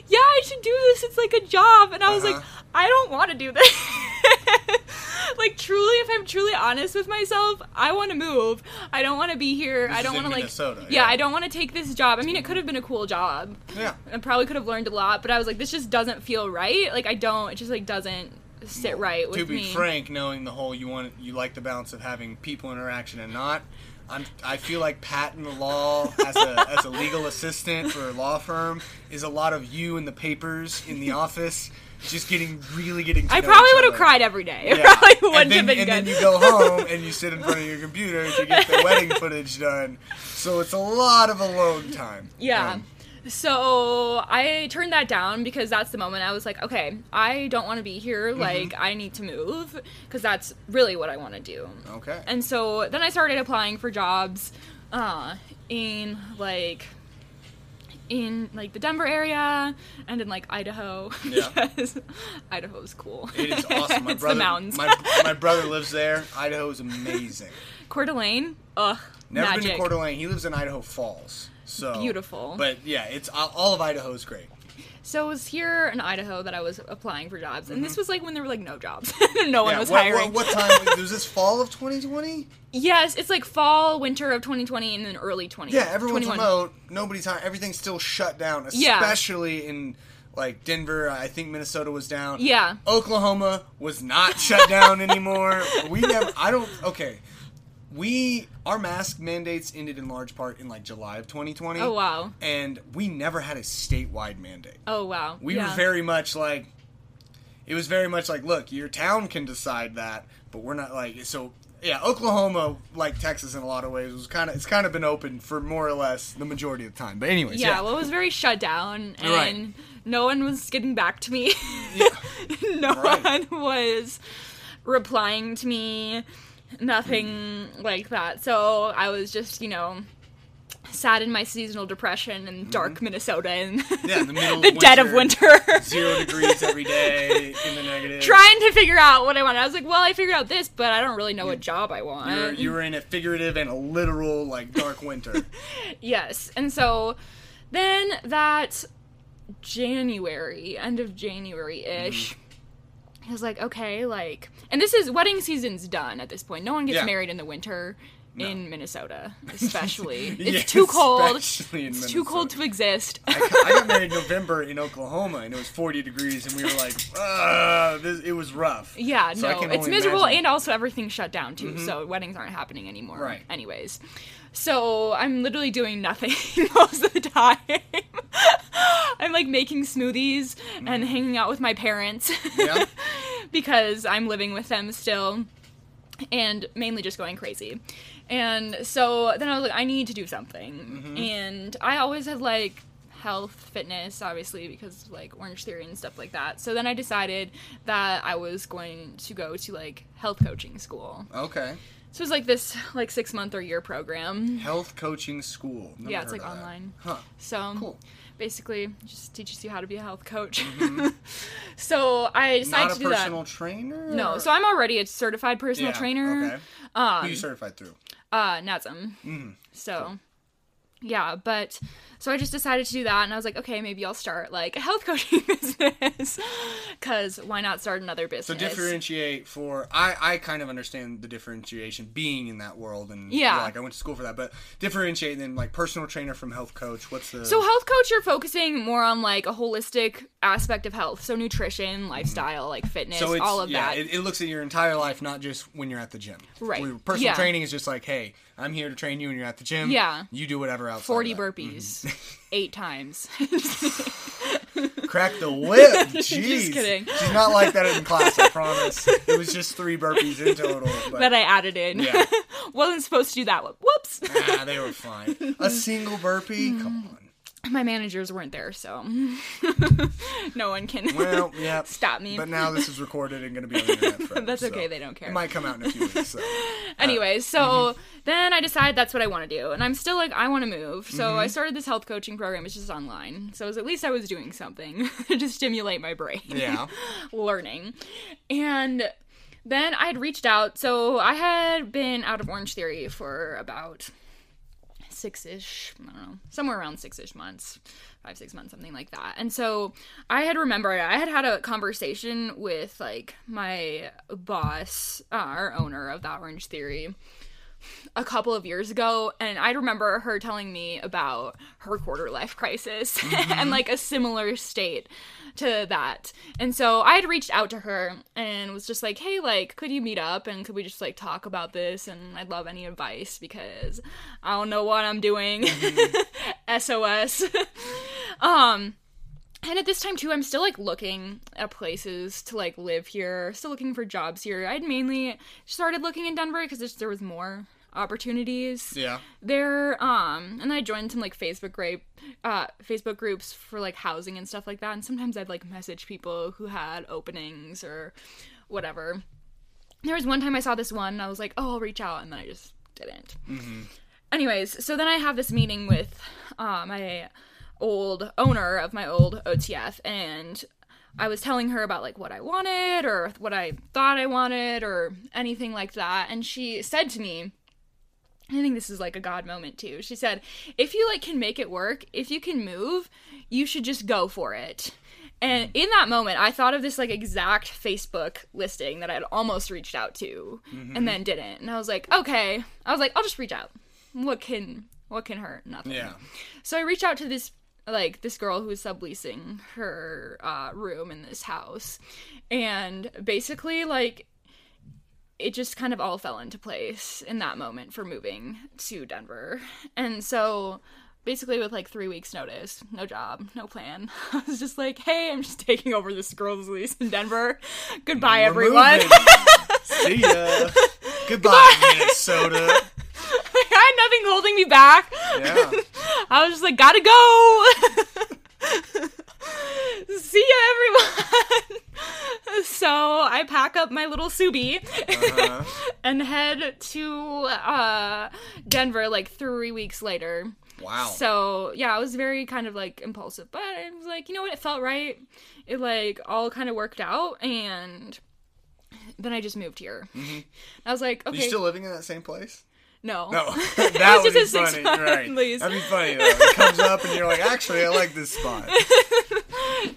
yeah, I should do this. It's like a job. And I was like, Uh-huh. I don't want to do this. like truly, if I'm truly honest with myself, I want to move. I don't want to be here. This I don't want to like Minnesota, yeah, yeah. I don't want to take this job. I mean, it could have been a cool job. Yeah. I probably could have learned a lot, but I was like, this just doesn't feel right. Like I don't. It just like doesn't sit right with to be me. frank, knowing the whole you want you like the balance of having people interaction and not. I'm, I feel like patent the law as a, as a legal assistant for a law firm is a lot of you in the papers in the office, just getting really getting. To I probably would have cried every day. It Yeah. probably wouldn't and then, have been and good. then you go home and you sit in front of your computer to get the wedding footage done. So it's a lot of alone time. Yeah. Um, So I turned that down because that's the moment I was like, okay, I don't want to be here. Mm-hmm. Like, I need to move because that's really what I want to do. okay. And so then I started applying for jobs uh, in like in like the Denver area and in like Idaho Yeah. because Idaho's cool. it is awesome. My it's brother, the mountains. My, my brother lives there. Idaho is amazing. Coeur d'Alene, ugh, Never magic. been to Coeur d'Alene. He lives in Idaho Falls. So Beautiful. But yeah, it's all of Idaho is great. So it was here in Idaho that I was applying for jobs, and this was like when there were like no jobs, no one Mm-hmm. yeah. was what, hiring. what, what time was this? Fall of 2020? Yes, it's like fall, winter of 2020, and then early 20. Yeah, everyone's 21. remote. Nobody's hiring. Everything's still shut down, Yeah. especially in like Denver. I think Minnesota was down. Yeah. Oklahoma was not shut down anymore. We never. I don't. Okay. We our mask mandates ended in large part in like July of 2020. Oh wow. And we never had a statewide mandate. Oh wow. We yeah. were very much like it was very much like, look, your town can decide that, but we're not like so yeah, Oklahoma, like Texas in a lot of ways, was kind of it's kind of been open for more or less the majority of the time. But anyways, yeah, yeah, well, it was very shut down, and Right. no one was getting back to me. Yeah. no Right. one was replying to me. Nothing like that. So I was just, you know, sad in my seasonal depression in dark Minnesota in Mm-hmm. Yeah, in the middle of the dead of winter. winter. zero degrees every day in the negative. Trying to figure out what I wanted. I was like, well, I figured out this, but I don't really know what job I want. You were, you were in a figurative and a literal like dark winter. Yes. And so then that January, end of January ish, Mm-hmm. I was like, okay, like, and this is wedding season's done at this point. No one gets Yeah. married in the winter in Minnesota, especially. It's too cold. It's too cold to exist. I, got- I got married in November in Oklahoma, and it was 40 degrees, and we were like, uh, this, it was rough. Yeah, So no, it's miserable, imagine. Mm-hmm. and also everything's shut down too, so weddings aren't happening anymore. Right. Anyways, so I'm literally doing nothing most of the time. I'm like making smoothies and hanging out with my parents Mm-hmm. Yeah. because I'm living with them still, and mainly just going crazy. And so then I was like, I need to do something, Mm-hmm. and I always had like health fitness obviously because of, like orange theory and stuff like that so then i decided that i was going to go to like health coaching school Okay. so it was like this like six month or year program Health coaching school. Never yeah it's like online Huh. so Cool. basically just teaches you how to be a health coach so i decided Not to a do personal that trainer? no so i'm already a certified personal Yeah, trainer Okay. um Who you certified through? Uh NASM. Mhm. so yeah, but so I just decided to do that, and I was like, okay, maybe I'll start like a health coaching business, because why not start another business? So differentiate for I I kind of understand the differentiation being in that world and Yeah. like I went to school for that, but differentiate then like personal trainer from health coach. What's the So health coach, you're focusing more on like a holistic aspect of health, so nutrition, mm-hmm. lifestyle, like fitness, so all of yeah, that. It, it looks at your entire life, not just when you're at the gym. Right. Personal Yeah. training is just like, hey, I'm here to train you, and you're at the gym. Yeah. You do whatever else. Forty burpees, mm-hmm. Eight times. Crack the whip. Jeez. kidding. She's not like that in class. I promise. It was just three burpees in total. But that I added in. Yeah. Wasn't supposed to do that. one. Whoops. ah, they were fine. A single burpee. Come on. My managers weren't there, so no one can Well, yeah. stop me. But now this is recorded and going to be on the internet forever. That's so okay. They don't care. It might come out in a few weeks. So. Anyways, so mm-hmm. then I decided that's what I want to do, and I'm still like I want to move. So Mm-hmm. I started this health coaching program. It's just online, so it was, at least I was doing something to stimulate my brain. Yeah. learning, and then I had reached out. So I had been out of Orange Theory for about six ish, I don't know, somewhere around six ish months, five, six months, something like that. And so I had remembered, I had had a conversation with like my boss, uh, our owner of the Orange Theory a couple of years ago and I remember her telling me about her quarter life crisis and like a similar state to that. And so I had reached out to her and was just like, "Hey, like could you meet up and could we just like talk about this and I'd love any advice because I don't know what I'm doing." SOS. um and at this time too, I'm still like looking at places to like live here, still looking for jobs here. I'd mainly started looking in Denver because there was more opportunities Yeah. there. Um, and I joined some like Facebook group, uh, Facebook groups for like housing and stuff like that. And sometimes I'd like message people who had openings or whatever. There was one time I saw this one, and I was like, oh, I'll reach out, and then I just didn't. Anyways, so then I have this meeting with uh, my old owner of my old OTF, and I was telling her about like what I wanted or what I thought I wanted or anything like that, and she said to me, I think this is like a God moment too. She said, if you like can make it work, if you can move, you should just go for it. And in that moment, I thought of this like exact Facebook listing that I'd almost reached out to and then didn't. And I was like, okay. I was like, I'll just reach out. What can what can hurt? Nothing. Yeah. So I reached out to this like this girl who was subleasing her uh, room in this house, and basically like it just kind of all fell into place in that moment for moving to Denver, and so basically with like three weeks notice no job no plan i was just like hey i'm just taking over this girl's lease in denver goodbye We're everyone. See ya. Goodbye, Minnesota. i had nothing holding me back Yeah. I was just like, gotta go. See ya, everyone. So I pack up my little Subi Uh-huh. and head to uh, Denver like three weeks later. Wow. So yeah, I was very kind of like impulsive, but it was like, you know what? It felt right. It like all kind of worked out, and then I just moved here. I was like, okay, Mm-hmm. you still living in that same place? no, No. That was would be just a funny. Right. That'd be funny though. It comes up and you're like, actually, I like this spot.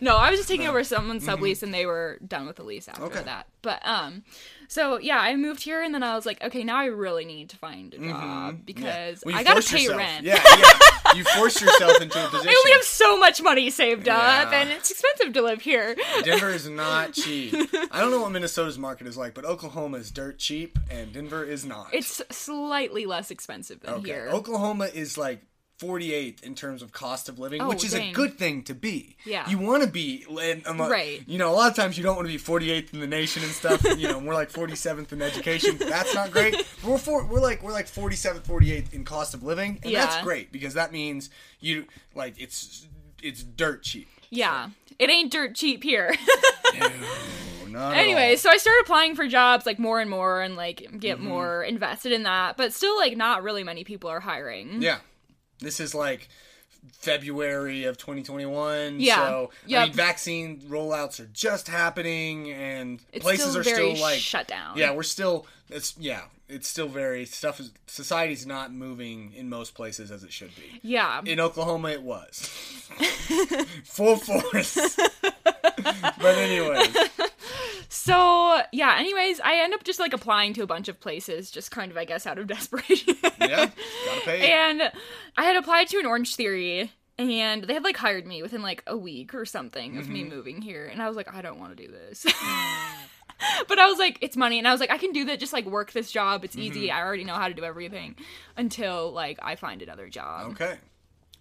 No, I was just taking over someone's sublease and they were done with the lease after Okay. that. But um so yeah, I moved here and then I was like, okay, now I really need to find a job because Well, I gotta pay yourself. rent. Yeah, yeah. You force yourself into a position. I only have so much money saved up and it's expensive to live here. Denver is not cheap. I don't know what Minnesota's market is like, but Oklahoma is dirt cheap and Denver is not. It's slightly less expensive than okay. here. Oklahoma is like 48th in terms of cost of living, Oh, which is dang. a good thing to be. Yeah. You want to be, um, Right. You know, a lot of times you don't want to be 48th in the nation and stuff. you know, we're like 47th in education. That's not great. But we're for, we're like we're like 47th, 48th in cost of living, and that's great because that means you like it's it's dirt cheap. Yeah. It ain't dirt cheap here. No, not anyway, so I started applying for jobs like more and more and like get Mm-hmm. more invested in that, but still like not really many people are hiring. Yeah. This is like February of 2021. Yeah. So I mean, vaccine rollouts are just happening, and It's places still are still like shut down. Yeah, we're still. It's yeah. It's still very stuff. Is, society's not moving in most places as it should be. Yeah. In Oklahoma, it was full force. but anyways, So yeah, anyways, I end up just like applying to a bunch of places, just kind of I guess out of desperation. yeah, gotta pay. and I had applied to an Orange Theory, and they had like hired me within like a week or something of Mm-hmm. me moving here, and I was like, I don't want to do this. but I was like, it's money, and I was like, I can do that. Just like work this job. It's easy. Mm-hmm. I already know how to do everything until like I find another job. okay.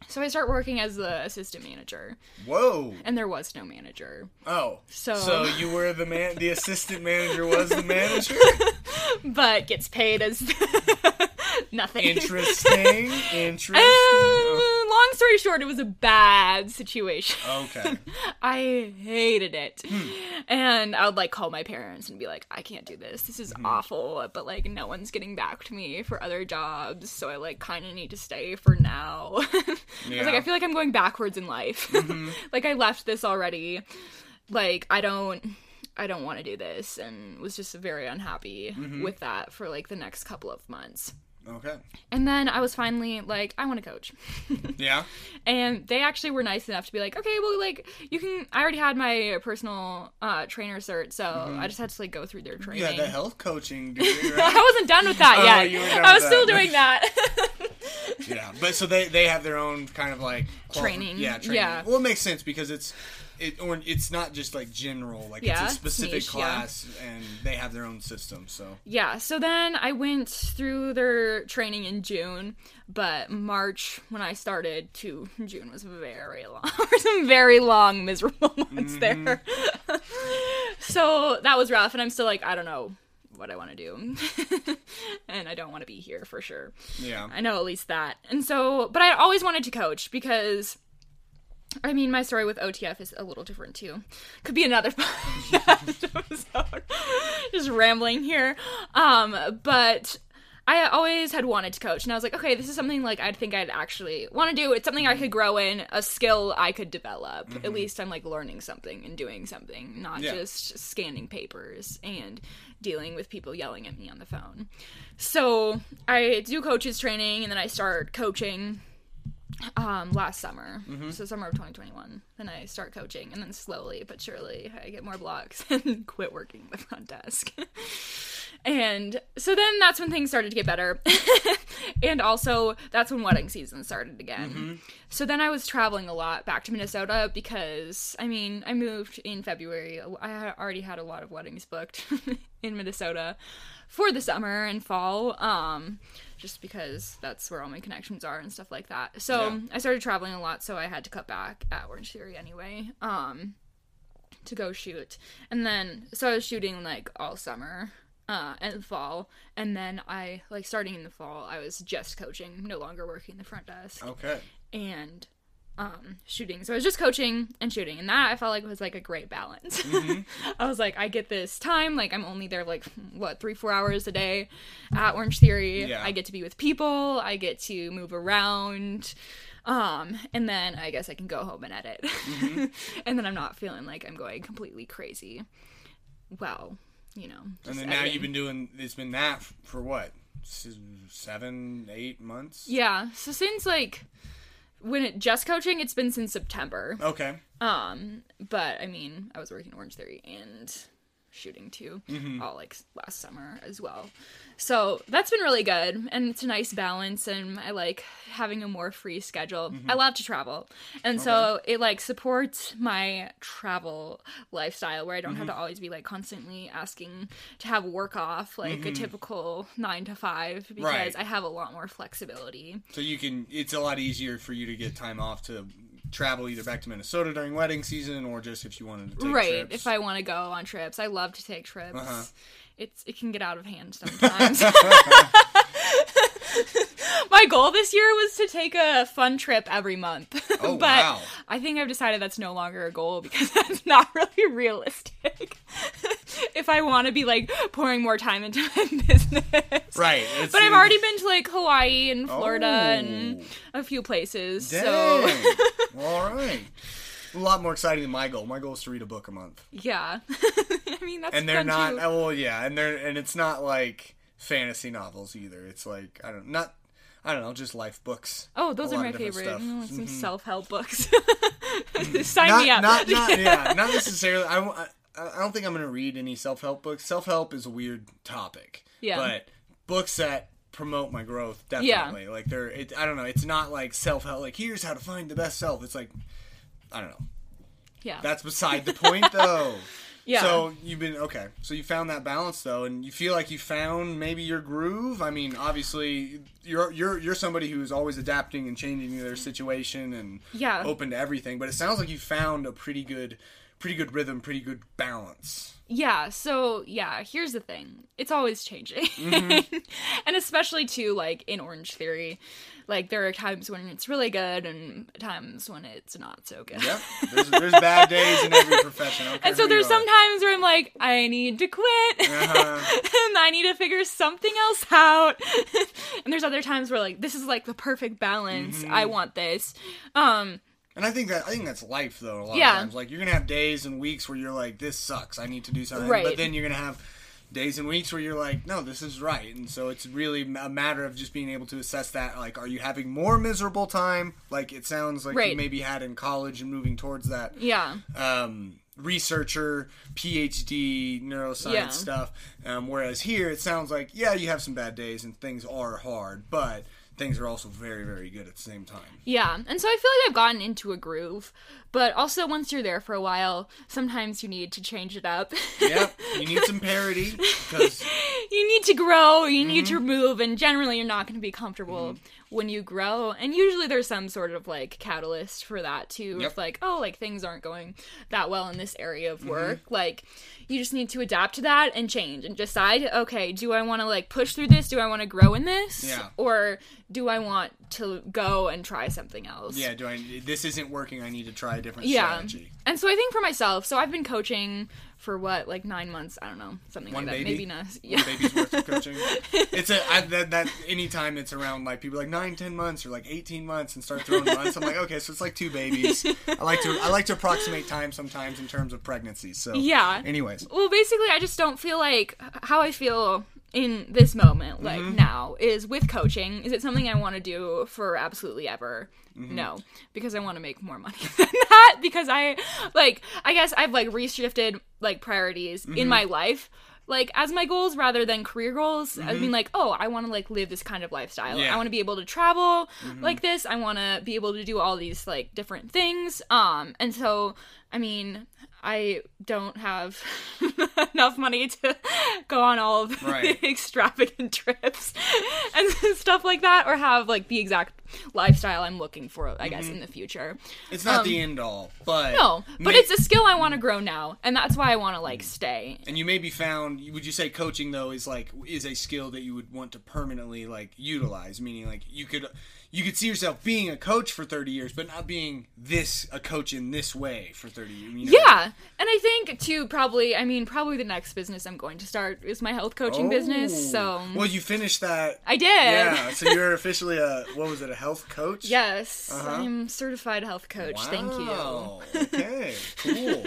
So I start working as the assistant manager, Whoa. and there was no manager. Oh. So- So you were the man. The assistant manager was the manager. but gets paid as nothing. Interesting. Interesting. Uh, long story short, it was a bad situation. okay. I hated it. Hmm. And I would like call my parents and be like, I can't do this. This is Hmm. awful. But like, no one's getting back to me for other jobs. So I like kind of need to stay for now. I was like, Mm-hmm. I feel like I'm going backwards in life. like, I left this already. Like, I don't. I don't want to do this and was just very unhappy Mm-hmm. with that for like the next couple of months. Okay. And then I was finally like, I want to coach. Yeah. and they actually were nice enough to be like, okay, well, like you can. I already had my personal uh, trainer cert, so I just had to like go through their training. Yeah, the health coaching degree, I wasn't done with that Oh, yet. you were done I was still that. doing that. yeah, but so they they have their own kind of like quali- Training, Yeah, training. yeah. Well, it makes sense because it's it or it's not just like general. Like Yeah, it's a specific niche, yeah. class, and they have their own system. So yeah. So then I went through their training in June, but March when I started to June was very long. some very long, miserable months Mm-hmm. there. so that was rough, and I'm still like, I don't know what I want to do, and I don't want to be here for sure. yeah, I know at least that. And so, but I always wanted to coach because, I mean, my story with OTF is a little different too. Could be another episode. Just rambling here. Um, but I always had wanted to coach, and I was like, okay, this is something like I'd think I'd actually want to do. It's something I could grow in, a skill I could develop. At least I'm like learning something and doing something, not Yeah. just scanning papers and dealing with people yelling at me on the phone. So I do coaches training, and then I start coaching um last summer. So summer of 2021 then i start coaching and then slowly but surely i get more blocks and quit working the front desk. And so then that's when things started to get better. And also that's when wedding season started again. So then i was traveling a lot back to minnesota because i mean i moved in february. I already had a lot of weddings booked in minnesota for the summer and fall. Um just because that's where all my connections are and stuff like that so Yeah. i started traveling a lot so i had to cut back at orange theory anyway um to go shoot. And then so I was shooting like all summer uh and fall and then I like starting in the fall I was just coaching, no longer working the front desk okay, and um shooting. So I was just coaching and shooting and that I felt like was like a great balance. I was like I get this time like I'm only there like what 3 4 hours a day at Orange Theory. Yeah. I get to be with people, I get to move around um and then i guess i can go home and edit and then i'm not feeling like i'm going completely crazy well you know and then now you've been doing. It's been that for what seven, eight months. yeah so since like when it just coaching it's been since september Okay. um but i mean i was working orange theory and shooting too mm-hmm. all like last summer as well. So that's been really good and it's a nice balance and i like having a more free schedule. Mm-hmm. I love to travel and so it like supports my travel lifestyle where i don't have to mm-hmm. always be like constantly asking to have work off like a typical nine to five because Right. i have a lot more flexibility. So you can. It's a lot easier for you to get time off to travel either back to Minnesota during wedding season or just if you wanted to take right trips. if i want to go on trips i love to take trips Uh-huh. it's it can get out of hand sometimes my goal this year was to take a fun trip every month Oh, but wow. i think i've decided that's no longer a goal because that's not really realistic if I want to be like pouring more time into my business. Right. But I've already been to like Hawaii and Florida Oh. and a few places. Dang. So All right. A lot more exciting than my goal. My goal is to read a book a month. yeah. I mean that's and they're not too. oh, well yeah and they're and it's not like fantasy novels either it's like i don't not i don't know just life books Oh, those are my favorite. stuff. You know, like some Mhm. self-help books. Sign not, me up. not not yeah not necessarily I, I i don't think i'm gonna read any self-help books self-help is a weird topic Yeah. but books that promote my growth definitely like they're it, i don't know it's not like self-help like here's how to find the best self it's like i don't know yeah. that's beside the point though yeah. So you've been okay. So you found that balance though, and you feel like you found maybe your groove. I mean, obviously, you're you're you're somebody who's always adapting and changing their situation and Yeah. open to everything. But it sounds like you found a pretty good, pretty good rhythm, pretty good balance. Yeah, so yeah, here's the thing. It's always changing. Mm-hmm. and especially too like in Orange Theory, like there are times when it's really good and times when it's not so good. Yep. There's, there's bad days in every profession. Okay. And so there's some times where I'm like, I need to quit. Uh-huh. and I need to figure something else out. and there's other times where like this is like the perfect balance. Mm-hmm. I want this. Um And I think that I think that's life though. A lot Yeah. of times, like you're gonna have days and weeks where you're like, "This sucks. I need to do something," Right. but then you're gonna have days and weeks where you're like, "No, this is right." And so it's really a matter of just being able to assess that. Like, are you having more miserable time? Like it sounds like you maybe had in college and moving towards that. yeah. Um, researcher, PhD, neuroscience Yeah. stuff. Um, whereas here, it sounds like yeah, you have some bad days and things are hard, but things are also very, very good at the same time. Yeah, and so I feel like I've gotten into a groove, but also once you're there for a while, sometimes you need to change it up. Yep, you need some parity because you need to grow, you need Mm-hmm. to move, and generally you're not going to be comfortable when you grow. And usually there's some sort of like catalyst for that too. Yep. If like, oh, like things aren't going that well in this area Mm-hmm. of work, like you just need to adapt to that and change and decide, okay, do I want to like push through this? Do I want to grow in this? Yeah. Or do I want to go and try something else? Yeah, do I? This isn't working. I need to try a different Yeah. strategy. And so I think for myself, so I've been coaching for what, like nine months? I don't know, something One like that. Maybe not. One Yeah. baby's worth of coaching. It's a I, that that anytime it's around like people like nine, ten months or like eighteen months and start throwing months. I'm like, okay, so it's like two babies. I like to I like to approximate time sometimes in terms of pregnancies. So Yeah. Anyways, Well, basically, I just don't feel like how I feel in this moment, like Mm-hmm. now, is with coaching. Is it something I want to do for absolutely ever? Mm-hmm. No, because I want to make more money than that. Because I, like, I guess I've like reshifted like priorities Mm-hmm. in my life. Like as my goals rather than career goals. I Mm-hmm. mean like, oh, I want to like live this kind of lifestyle. Yeah. I want to be able to travel Mm-hmm. like this. I want to be able to do all these like different things. Um and so I mean, I don't have enough money to go on all of Right. the extravagant trips and stuff like that, or have like the exact lifestyle I'm looking for, I guess, in the future. it's not the end all, but Um, No, but may- it's a skill I want to grow now, and that's why I want to like stay. and you may be found. Would you say coaching though is like is a skill that you would want to permanently like utilize? Meaning like you could you could see yourself being a coach for thirty years, but not being this a coach in this way for thirty years. You know? Yeah, and I think too probably. I mean, probably the next business I'm going to start is my health coaching business. So Oh. well, you finished that. I did. Yeah, so you're officially a what was it? A health coach? Yes, Uh-huh. I'm certified health coach. Thank you. Okay, cool.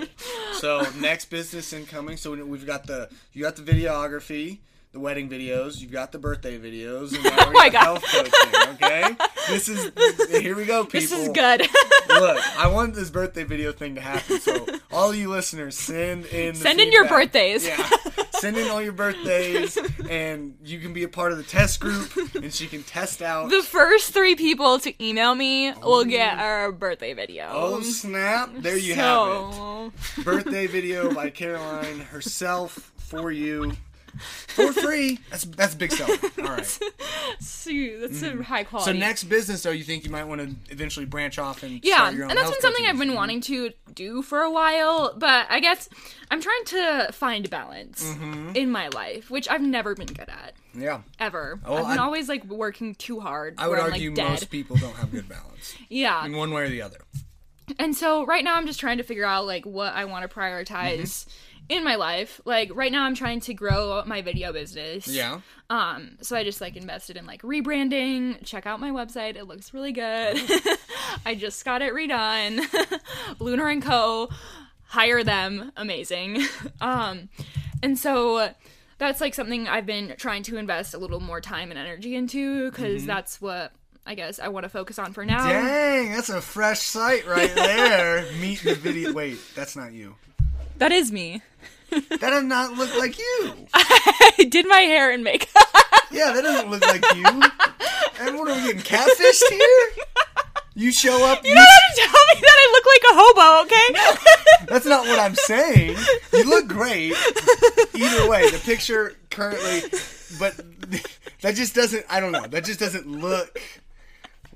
so next business incoming. So we've got the you got the videography, the wedding videos, you've got the birthday videos, and now Oh my God. health coaching. Okay, this is here we go, people. This is good. Look, I want this birthday video thing to happen. So all you listeners, send in Send in your birthdays. Yeah, send in all your birthdays, and you can be a part of the test group, and she can test out. the first three people to email me will oh. get our birthday video. Oh snap! There you have it. birthday video by Caroline herself for you for free. That's that's a big seller. All right. so that's a mm. high quality. So next business though, you think you might want to eventually branch off and yeah, start your own and that's been something I've been business? wanting to do for a while, but I guess I'm trying to find balance Mm-hmm. in my life, which I've never been good at. Yeah, Ever. Oh, I've been I- always like working too hard. I would I'm, argue like, most people don't have good balance Yeah. in one way or the other. and so right now I'm just trying to figure out like what I want to prioritize mm-hmm. In my life. Like right now I'm trying to grow my video business. Yeah. Um, so I just like invested in like rebranding. Check out my website; it looks really good. I just got it redone. Lunar and Co. Hire them, amazing. Um, and so that's like something I've been trying to invest a little more time and energy into because that's what I guess I want to focus on for now. Dang, that's a fresh sight right there. Meet the video. Wait, that's not you. That is me. That does not look like you. I did my hair and makeup. Yeah, that doesn't look like you. And what are we getting catfished here? You show up. You don't have to tell me that I look like a hobo, okay? That's not what I'm saying. You look great. Either way, the picture currently, but that just doesn't. I don't know. That just doesn't look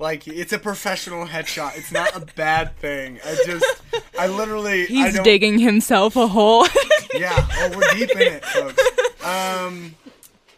like it's a professional headshot. It's not a bad thing. I just, I literally, he's don't. digging himself a hole. Yeah. Oh, we're deep in it, folks. Um,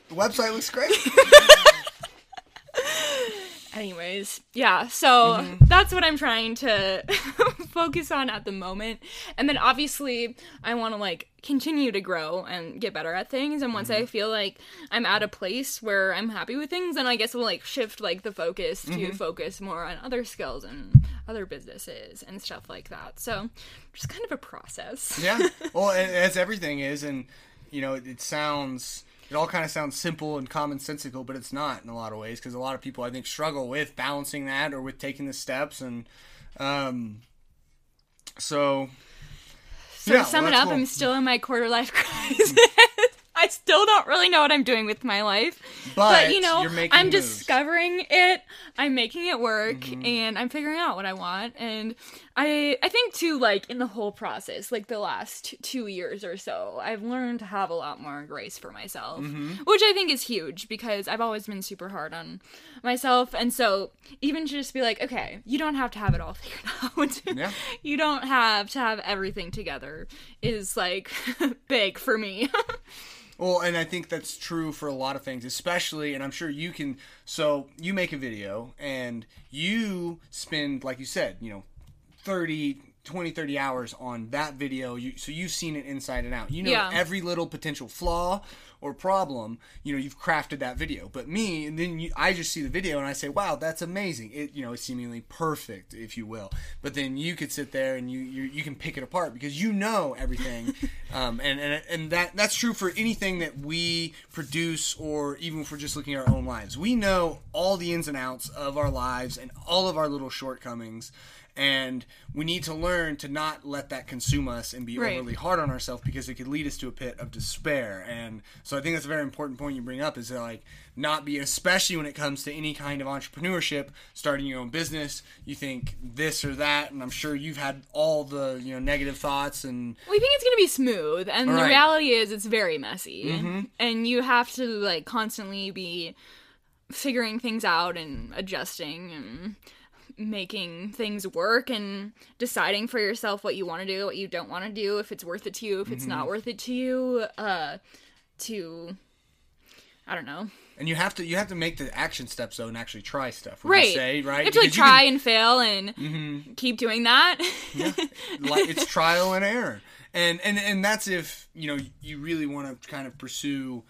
the website looks great. Anyways, yeah, so Mm-hmm. that's what I'm trying to focus on at the moment. And then obviously, I want to like continue to grow and get better at things. And once Mm-hmm. I feel like I'm at a place where I'm happy with things, then I guess we'll like shift like the focus to Mm-hmm. focus more on other skills and other businesses and stuff like that. So, just kind of a process. Yeah. Well, as everything is, and you know, it, it sounds. It all kind of sounds simple and commonsensical, but it's not in a lot of ways because a lot of people I think struggle with balancing that or with taking the steps, and um, so So Yeah, to sum well, it up, cool. I'm still in my quarter life crisis. I still don't really know what I'm doing with my life. But you know, I'm moves. Mm-hmm. discovering it. I'm making it work and I'm figuring out what I want. And I I think too like in the whole process, like the last 2 years or so, I've learned to have a lot more grace for myself, Mm-hmm. which I think is huge because I've always been super hard on myself. And so even to just be like, okay, you don't have to have it all figured out. Yeah. you don't have to have everything together is like big for me. Well, and I think that's true for a lot of things, especially, and I'm sure you can. So you make a video and you spend, like you said, you know, 30, 20, 30 hours on that video. You, so you've seen it inside and out. You know Yeah. every little potential flaw or problem. You know, you've crafted that video. But me, and then you, I just see the video and I say, wow, that's amazing. It, you know, it's seemingly perfect, if you will. But then you could sit there and you, you, you can pick it apart because you know everything. um, and, and, and that, that's true for anything that we produce or even if we're just looking at our own lives. We know all the ins and outs of our lives and all of our little shortcomings. And we need to learn to not let that consume us and be Right. overly hard on ourselves because it could lead us to a pit of despair. And so I think that's a very important point you bring up is that like not be especially when it comes to any kind of entrepreneurship, starting your own business, you think this or that, and I'm sure you've had all the, you know, negative thoughts and we think it's gonna be smooth, and the reality is it's very messy, mm-hmm. and you have to like constantly be figuring things out and adjusting and making things work and deciding for yourself what you want to do, what you don't want to do, if it's worth it to you, if it's not worth it to you, uh, to I don't know. and you have to you have to make the action steps though and actually try stuff. Right. You say, right? You have to like try can- and fail and keep doing that. like it's trial and error and and and that's if you know you really want to kind of pursue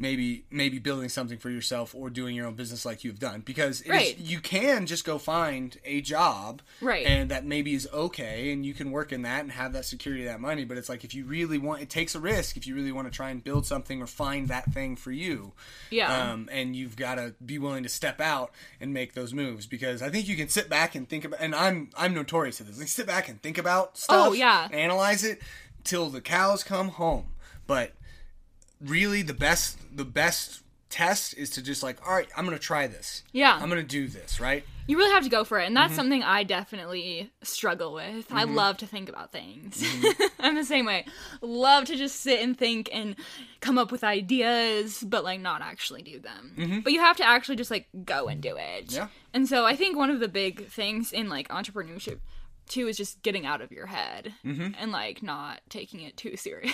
maybe maybe building something for yourself or doing your own business like you've done because it is- Right. you can just go find a job Right. and that maybe is okay and you can work in that and have that security that money but it's like if you really want it takes a risk if you really want to try and build something or find that thing for you Yeah. um, and you've got to be willing to step out and make those moves because I think you can sit back and think about. And I'm I'm notorious at this. Like sit back and think about stuff. Oh, yeah. analyze it till the cows come home. But really, the best the best test is to just like, all right, I'm gonna try this. Yeah. I'm gonna do this. Right. You really have to go for it, and Mm-hmm. that's something I definitely struggle with. I love to think about things. Mm-hmm. I'm the same way. Love to just sit and think and come up with ideas, but like not actually do them. But you have to actually just like go and do it. Mm-hmm. Yeah. And so I think one of the big things in like entrepreneurship too is just getting out of your head Mm-hmm. and like not taking it too seriously.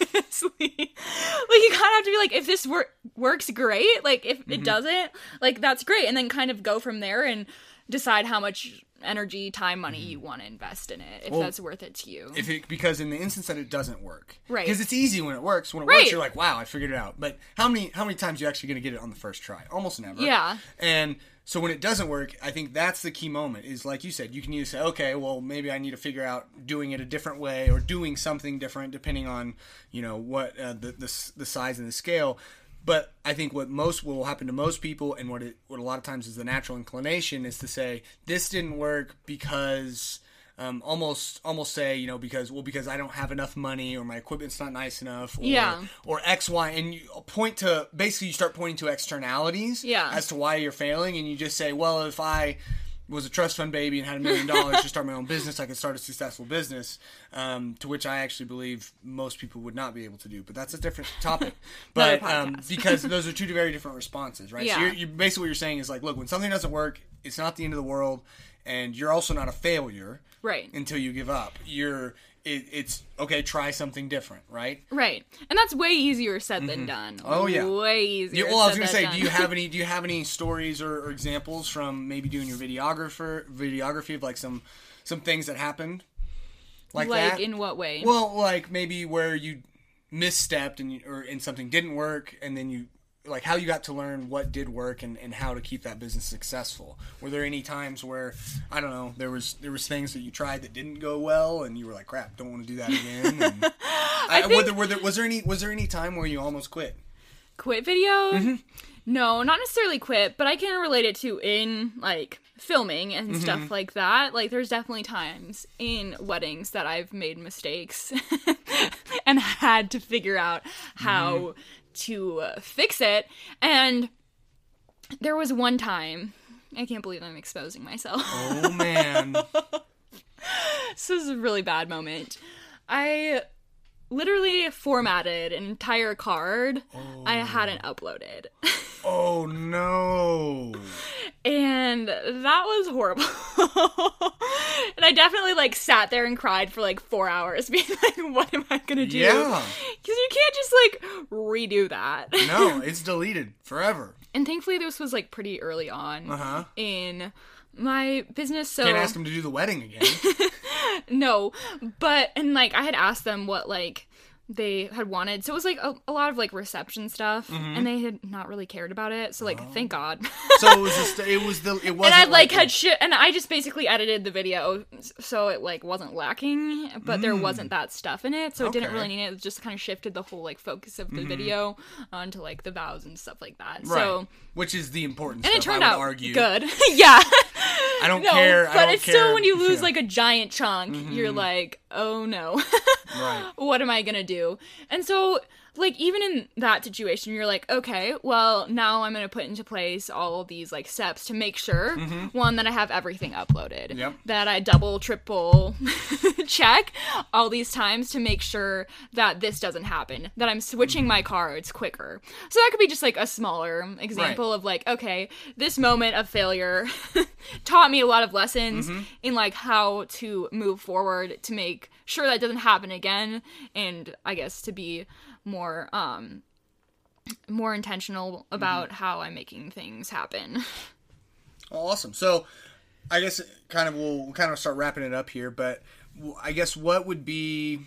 like you kind of have to be like, if this wor- works, great. Like if Mm-hmm. it doesn't, like that's great, and then kind of go from there and decide how much energy, time, money you want to invest in it if Well, that's worth it to you. if it because in the instance that it doesn't work Right. because it's easy when it works when it Right. works you're like wow i figured it out but how many how many times are you actually going to get it on the first try almost never Yeah. and so when it doesn't work i think that's the key moment is like you said you can either say okay well maybe i need to figure out doing it a different way or doing something different depending on you know what uh, the, the the size and the scale. But I think what most will happen to most people, and what it what a lot of times is the natural inclination, is to say this didn't work because um, almost almost say you know because well because I don't have enough money or my equipment's not nice enough or, Yeah. or X Y and you point to basically you start pointing to externalities Yeah. as to why you're failing and you just say well if I was a trust fund baby and had a million dollars to start my own business I could start a successful business um, to which I actually believe most people would not be able to do but that's a different topic but um, because those are two very different responses right so Yeah. you're, you're basically what you're saying is like look when something doesn't work it's not the end of the world and you're also not a failure right. until you give up. You're it, it's okay. Try something different, right? Right. And that's way easier said than mm-hmm. done. Oh, yeah. Way easier. Yeah, well, I was gonna say, done. do you have any? Do you have any stories or, or examples from maybe doing your videographer videography of like some some things that happened like, like that? in what way? well, like maybe where you misstepped and you, or and something didn't work, and then you like how you got to learn what did work and, and how to keep that business successful. Were there any times where I don't know there was there was things that you tried that didn't go well, and you were like, crap, don't want to do that again. And, I, were think- there, were there, was there any was there any time where you almost quit? quit video? Mm-hmm. No, not necessarily quit, but I can relate it to in like filming and Mm-hmm. stuff like that. Like there's definitely times in weddings that I've made mistakes and had to figure out how Mm-hmm. To uh, fix it. And there was one time I can't believe I'm exposing myself. Oh man. this is a really bad moment. I literally formatted an entire card I hadn't uploaded. Oh no. and that was horrible. and I definitely like sat there and cried for like 4 hours being like what am I going to do? Yeah. Cuz you can't just like redo that. No, it's deleted forever. and thankfully this was like pretty early on Uh huh. in my business so Can't ask him to do the wedding again. no but and like i had asked them what like they had wanted so it was like a, a lot of like reception stuff Mm-hmm. and they had not really cared about it so like Oh. thank god So it was just it was the it wasn't and i like a- had shit and i just basically edited the video so it like wasn't lacking but there wasn't that stuff in it so it didn't Mm. Really need it it just kind of shifted the whole like focus of the video onto like the vows and stuff like that right, so which is the important and stuff. it turned I would out argue. good yeah I don't no, care. I but don't it's care. still when you lose Yeah. Mm-hmm. like a giant chunk, you're like, oh no, right. what am I gonna do? And so, like, even in that situation, you're like, okay, well, now I'm gonna put into place all of these like steps to make sure one that I have everything uploaded, Mm-hmm. Yep. that I double, triple check all these times to make sure that this doesn't happen, that I'm switching Mm-hmm. my cards quicker. So that could be just like a smaller example of like, okay, this moment of failure taught me a lot of lessons Mm-hmm. in like how to move forward to make sure that doesn't happen again and I guess to be more um more intentional about Mm-hmm. how I'm making things happen. Awesome. So, I guess kind of we'll kind of start wrapping it up here, but i guess what would be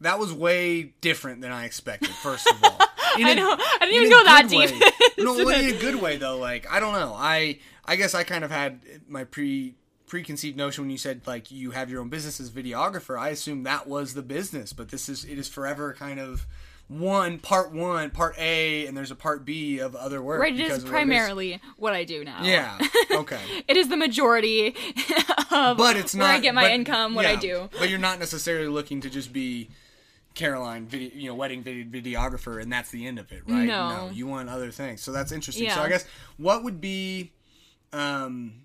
that was way different than I expected. First of all, In I a- know. I didn't even go that deep. no, well, in a good way though. Like I don't know. I I guess I kind of had my pre preconceived notion when you said like you have your own business as videographer. I assume that was the business, but this is it is forever kind of one part one, part A, and there's a part B of other work. Right, it is is of what primarily what I do now. Yeah. Okay. It is the majority of but it's not where I get my but- income, what I do. But you're not necessarily looking to just be Caroline, video, you know, wedding video, videographer, and that's the end of it, right? No. you want other things. So that's interesting. So I guess what would be, um,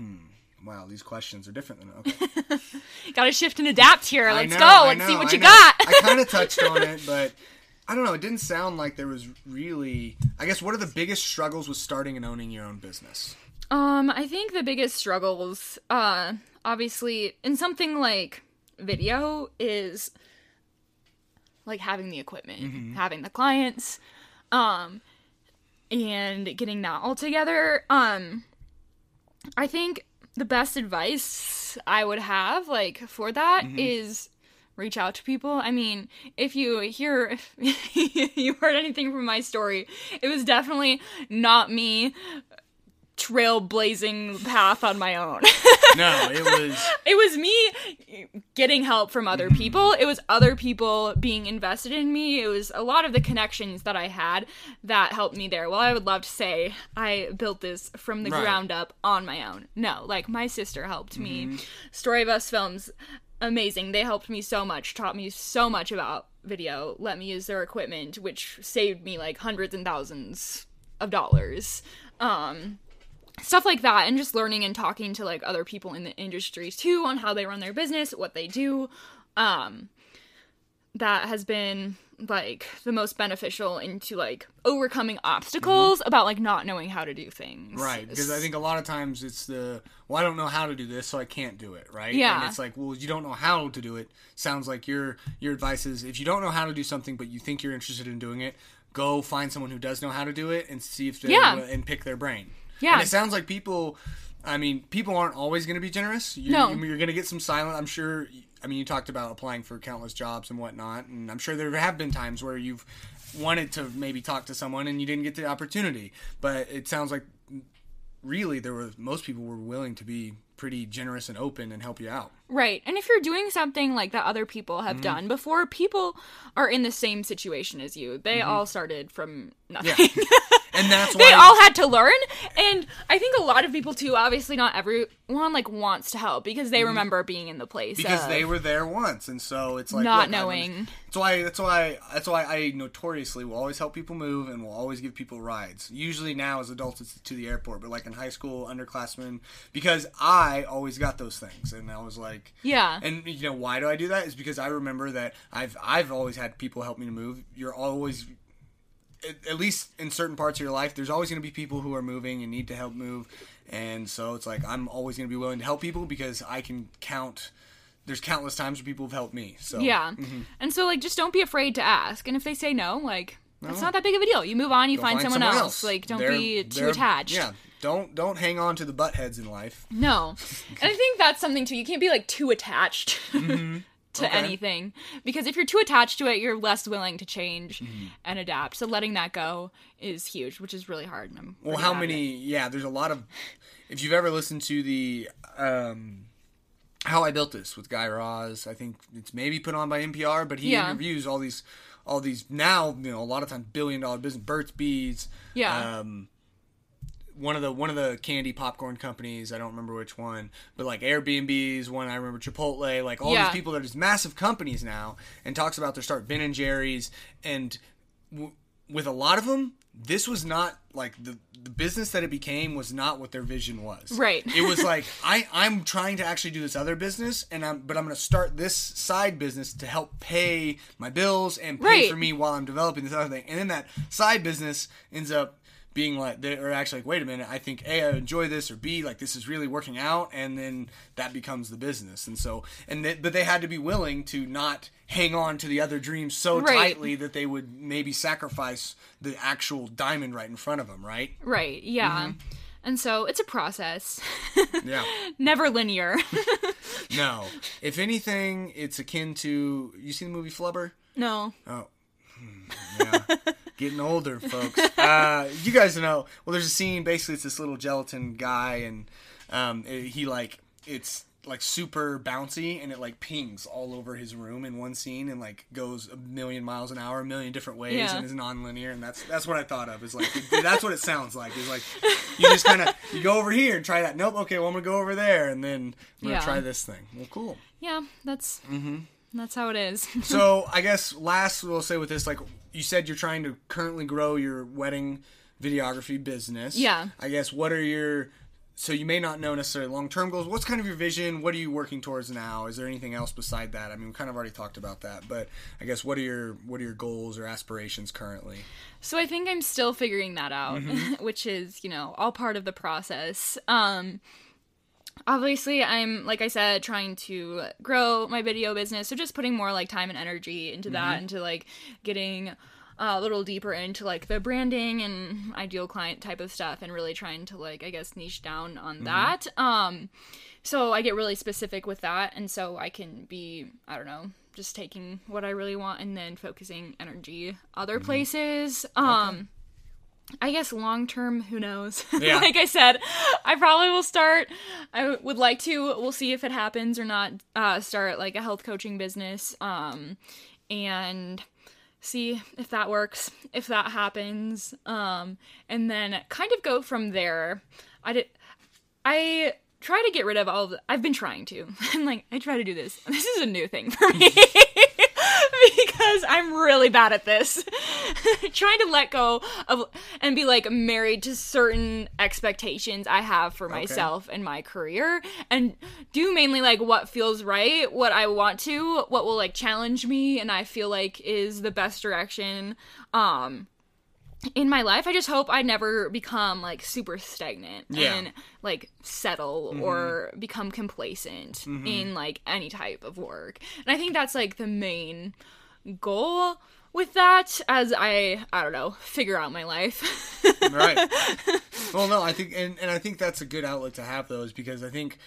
hmm, wow, these questions are different than okay. Gotta shift and adapt here. Let's know, go. Let's see what I you know. got. I kind of touched on it, but I don't know. It didn't sound like there was really. I guess what are the biggest struggles with starting and owning your own business? Um, I think the biggest struggles, uh, obviously, in something like video is like having the equipment, having the clients, um, and getting that all together. Um, I think the best advice I would have like for that Mm-hmm. is reach out to people. I mean, if you hear if you heard anything from my story, it was definitely not me trailblazing the path on my own. No, it was. it was me getting help from other people. It was other people being invested in me. It was a lot of the connections that I had that helped me there. Well, I would love to say I built this from the Right. ground up on my own. No, like my sister helped me. Story of Us Films, amazing. They helped me so much, taught me so much about video, let me use their equipment, which saved me like hundreds and thousands of dollars. Um, stuff like that and just learning and talking to like other people in the industries too on how they run their business what they do um that has been like the most beneficial into like overcoming obstacles about like not knowing how to do things Mm-hmm. Right, because I think a lot of times it's the well, I don't know how to do this, so I can't do it. Right? Yeah. and it's like, well, you don't know how to do it. Sounds like your your advice is if you don't know how to do something, but you think you're interested in doing it, go find someone who does know how to do it and see if they Yeah. and pick their brain. Yeah. and it sounds like people. I mean, people aren't always going to be generous. You, No. you're going to get some silent. I'm sure. I mean, you talked about applying for countless jobs and whatnot, and I'm sure there have been times where you've wanted to maybe talk to someone and you didn't get the opportunity. But it sounds like really there were most people were willing to be pretty generous and open and help you out. right and if you're doing something like that other people Mm-hmm. have done before people are in the same situation as you they all started from nothing Mm-hmm. Yeah. And that's why they all had to learn and i think a lot of people too obviously not everyone like wants to help because they mm. remember being in the place because they were there once, and so it's like Not look, knowing. That's why. That's why. That's why I notoriously will always help people move and will always give people rides. Usually now as adults it's to the airport, but like in high school, underclassmen, because I always got those things, and I was like, yeah And you know why do I do that? Is because I remember that I've I've always had people help me to move. You're always at, at least in certain parts of your life, there's always going to be people who are moving and need to help move. And so it's like I'm always going to be willing to help people because I can count there's countless times where people have helped me. So Yeah. mm-hmm. And so like just don't be afraid to ask. And if they say no, like that's not that big of a deal. You move on, you go find, someone, else. Like don't They're- be too attached. Yeah. Don't don't hang on to the butt heads in life. No. and I think that's something too. You can't be like too attached to. Okay. anything. Because if you're too attached to it, you're less willing to change Mm-hmm. and adapt. So letting that go is huge, which is really hard. And I'm Well, how many? Yeah, there's a lot of. If you've ever listened to the um, "How I Built This" with Guy Raz, I think it's maybe put on by NPR, but he Yeah. interviews all these, all these now you know a lot of times billion dollar business. Burt's Bees, Yeah. um, one of the one of the candy popcorn companies. I don't remember which one, but like Airbnb's one. I remember Chipotle. Like all Yeah. these people that are just massive companies now, and talks about their start Ben and Jerry's, and w- with a lot of them, this was not like the the business that it became was not what their vision was. Right. It was like I I'm trying to actually do this other business, and I'm but I'm going to start this side business to help pay my bills and pay Right. for me while I'm developing this other thing, and then that side business ends up being like they're actually like wait a minute i think a i enjoy this or b like this is really working out and then that becomes the business and so and they, but they had to be willing to not hang on to the other dreams so Right. tightly that they would maybe sacrifice the actual diamond right in front of them right Right. Yeah. Mm-hmm. And so it's a process. yeah Never linear. no if anything it's akin to you seen the movie flubber no. Oh, Hmm, yeah. Getting older, folks. Uh, you guys know. Well, there's a scene. Basically, it's this little gelatin guy, and um, it- he like it's like super bouncy, and it like pings all over his room in one scene, and like goes a million miles an hour, a million different ways, Yeah. and is non-linear. And that's that's what I thought of. Is like that's what it sounds like. Is like you just kind of you go over here and try that. Nope. Okay. Well, I'm gonna go over there, and then I'm gonna Yeah. try this thing. Well, cool. Yeah, that's Mm-hmm. that's how it is. so I guess last we'll say with this, like you said, you're trying to currently grow your wedding videography business. Yeah. I guess what are your so you may not know necessarily long term goals. What's kind of your vision? What are you working towards now? Is there anything else beside that? I mean, we kind of already talked about that, but I guess what are your what are your goals or aspirations currently? So I think I'm still figuring that out, Mm-hmm. which is, you know, all part of the process. Um obviously I'm like I said trying to grow my video business, so just putting more like time and energy into that Mm-hmm. into like getting a little deeper into like the branding and ideal client type of stuff and really trying to like I guess niche down on that. Um so I get really specific with that and so I can be I don't know, just taking what I really want and then focusing energy other places. Um I guess long term, who knows? Yeah. like I said, I probably will start. I would like to. We'll see if it happens or not. Uh, start like a health coaching business, um, and see if that works, if that happens, um, and then kind of go from there. I did. I try to get rid of all the. I've been trying to. I'm like I try to do this. This is a new thing for me. because I'm really bad at this. Trying to let go of and be like married to certain expectations I have for myself and my career and do mainly like what feels right, what I want to, what will like challenge me and I feel like is the best direction um in my life i just hope i never become like super stagnant Yeah. and like settle mm-hmm. or become complacent mm-hmm. in like any type of work and i think that's like the main goal with that as i i don't know figure out my life right. Well, no, I think, and, and I think that's a good outlet to have those because I think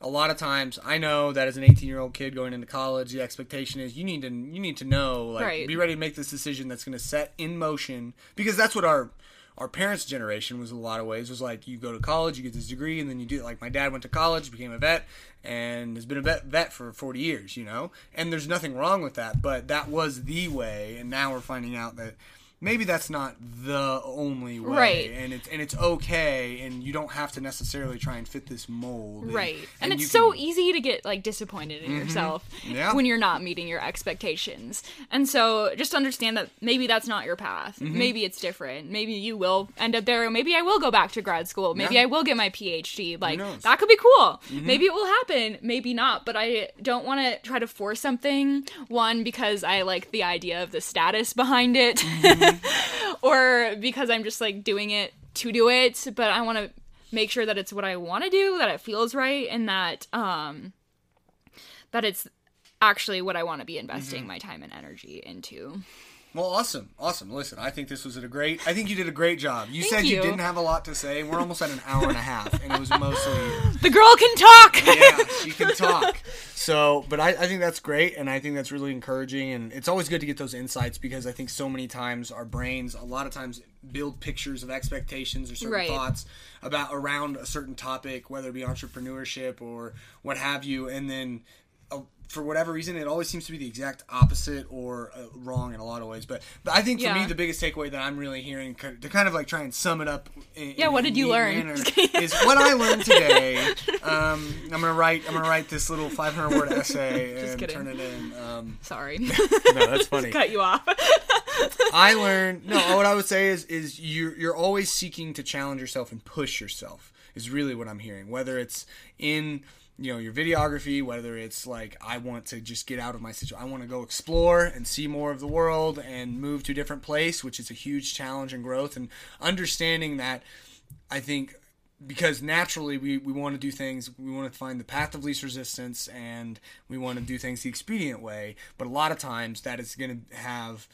a lot of times I know that as an 18 year old kid going into college, the expectation is you need to you need to know like Right. be ready to make this decision that's going to set in motion because that's what our our parents' generation was in a lot of ways was like you go to college, you get this degree, and then you do it. like my dad went to college, became a vet, and has been a vet vet for 40 years, you know. And there's nothing wrong with that, but that was the way, and now we're finding out that maybe that's not the only way, Right. and it's and it's okay, and you don't have to necessarily try and fit this mold, right and, you it's so can- easy to get like disappointed in yourself Yeah. when you're not meeting your expectations and so just understand that maybe that's not your path Mm-hmm. maybe it's different maybe you will end up there maybe i will go back to grad school maybe Yeah. i will get my phd like? Mm-hmm. that could be cool maybe it will happen maybe not but i don't want to try to force something one because i like the idea of the status behind it Mm-hmm. or because i'm just like doing it to do it but i want to make sure that it's what i want to do that it feels right and that um that it's actually what i want to be investing Mm-hmm. my time and energy into Well, awesome, awesome. Listen, I think this was a great. I think you did a great job. You said you. you. didn't have a lot to say. We're almost at an hour and a half, and it was mostly the girl can talk yeah, she can talk. So, but I, I think that's great, and I think that's really encouraging, and it's always good to get those insights because I think so many times our brains, a lot of times, build pictures of expectations or certain Right. thoughts about around a certain topic, whether it be entrepreneurship or what have you, and then. For whatever reason, it always seems to be the exact opposite or uh, wrong in a lot of ways. But, but I think for me, the biggest takeaway that I'm really hearing to kind of like try and sum it up. In, Yeah, in what did you learn? manner is what I learned today. Um, I'm gonna write. I'm gonna write this little 500 word essay and kidding. turn it in. Um, sorry no, that's funny. cut you off I learned. No, what I would say is is you're you're always seeking to challenge yourself and push yourself. Is really what I'm hearing. Whether it's in you know your videography, whether it's like I want to just get out of my situation, I want to go explore and see more of the world and move to a different place, which is a huge challenge and growth. And understanding that, I think because naturally we, we want to do things we want to find the path of least resistance and we want to do things the expedient way but a lot of times that is going to have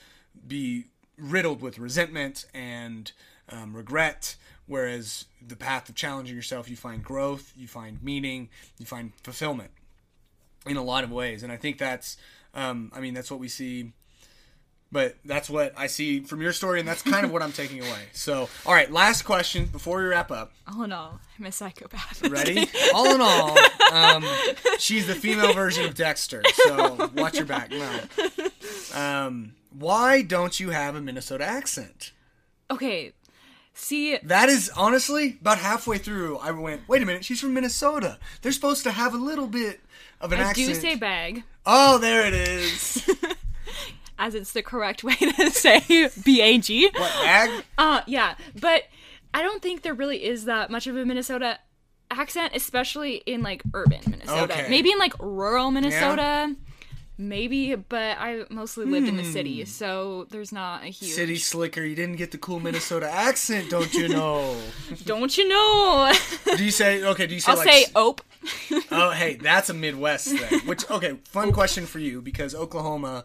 be riddled with resentment and um, regret whereas the path of challenging yourself you find growth you find meaning you find fulfillment in a lot of ways and i think that's um, i mean that's what we see but that's what i see from your story and that's kind of what i'm taking away so all right last question before we wrap up all in all i'm a psychopath Ready? all in all, um, she's the female version of Dexter. So watch your back. No. Um, why don't you have a Minnesota accent? okay see That is honestly about halfway through. I went, wait a minute, she's from Minnesota. They're supposed to have a little bit of an i accent. do say bag oh, there it is. as it's the correct way to say b-a-g What ag? Uh, yeah, but I don't think there really is that much of a Minnesota accent, especially in like urban Minnesota. Okay. Maybe in like rural Minnesota, maybe, but I mostly lived in the city, Hmm. so there's not a huge. City slicker. You didn't get the cool Minnesota accent, don't you know? Don't you know? Do you say okay? Do you say like, I'll like say ope. Oh, hey, that's a Midwest thing. Which, okay, fun question for you because Oklahoma,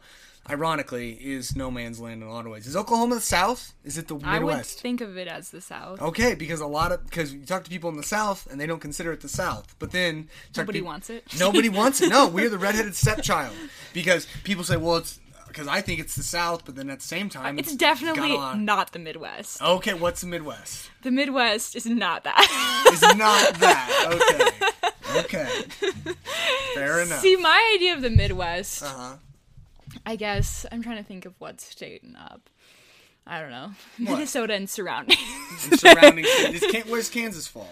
ironically, is no man's land in a lot of ways. Is Oklahoma the South? Is it the I would Midwest? think of it as the South. Okay, because a lot of because you talk to people in the South and they don't consider it the South, but then Nobody wants it. Nobody wants it. No, we're the redheaded stepchild because people say, well, it's because I think it's the South, but then at the same time, It's got definitely not the Midwest. Okay, what's the Midwest? The Midwest is not that. It's not that. Okay. Okay. Fair enough. See, my idea of the Midwest, Uh huh. I guess I'm trying to think of what's stating up. I don't know. Minnesota and surrounding. Surrounding cities. Where's Kansas fall?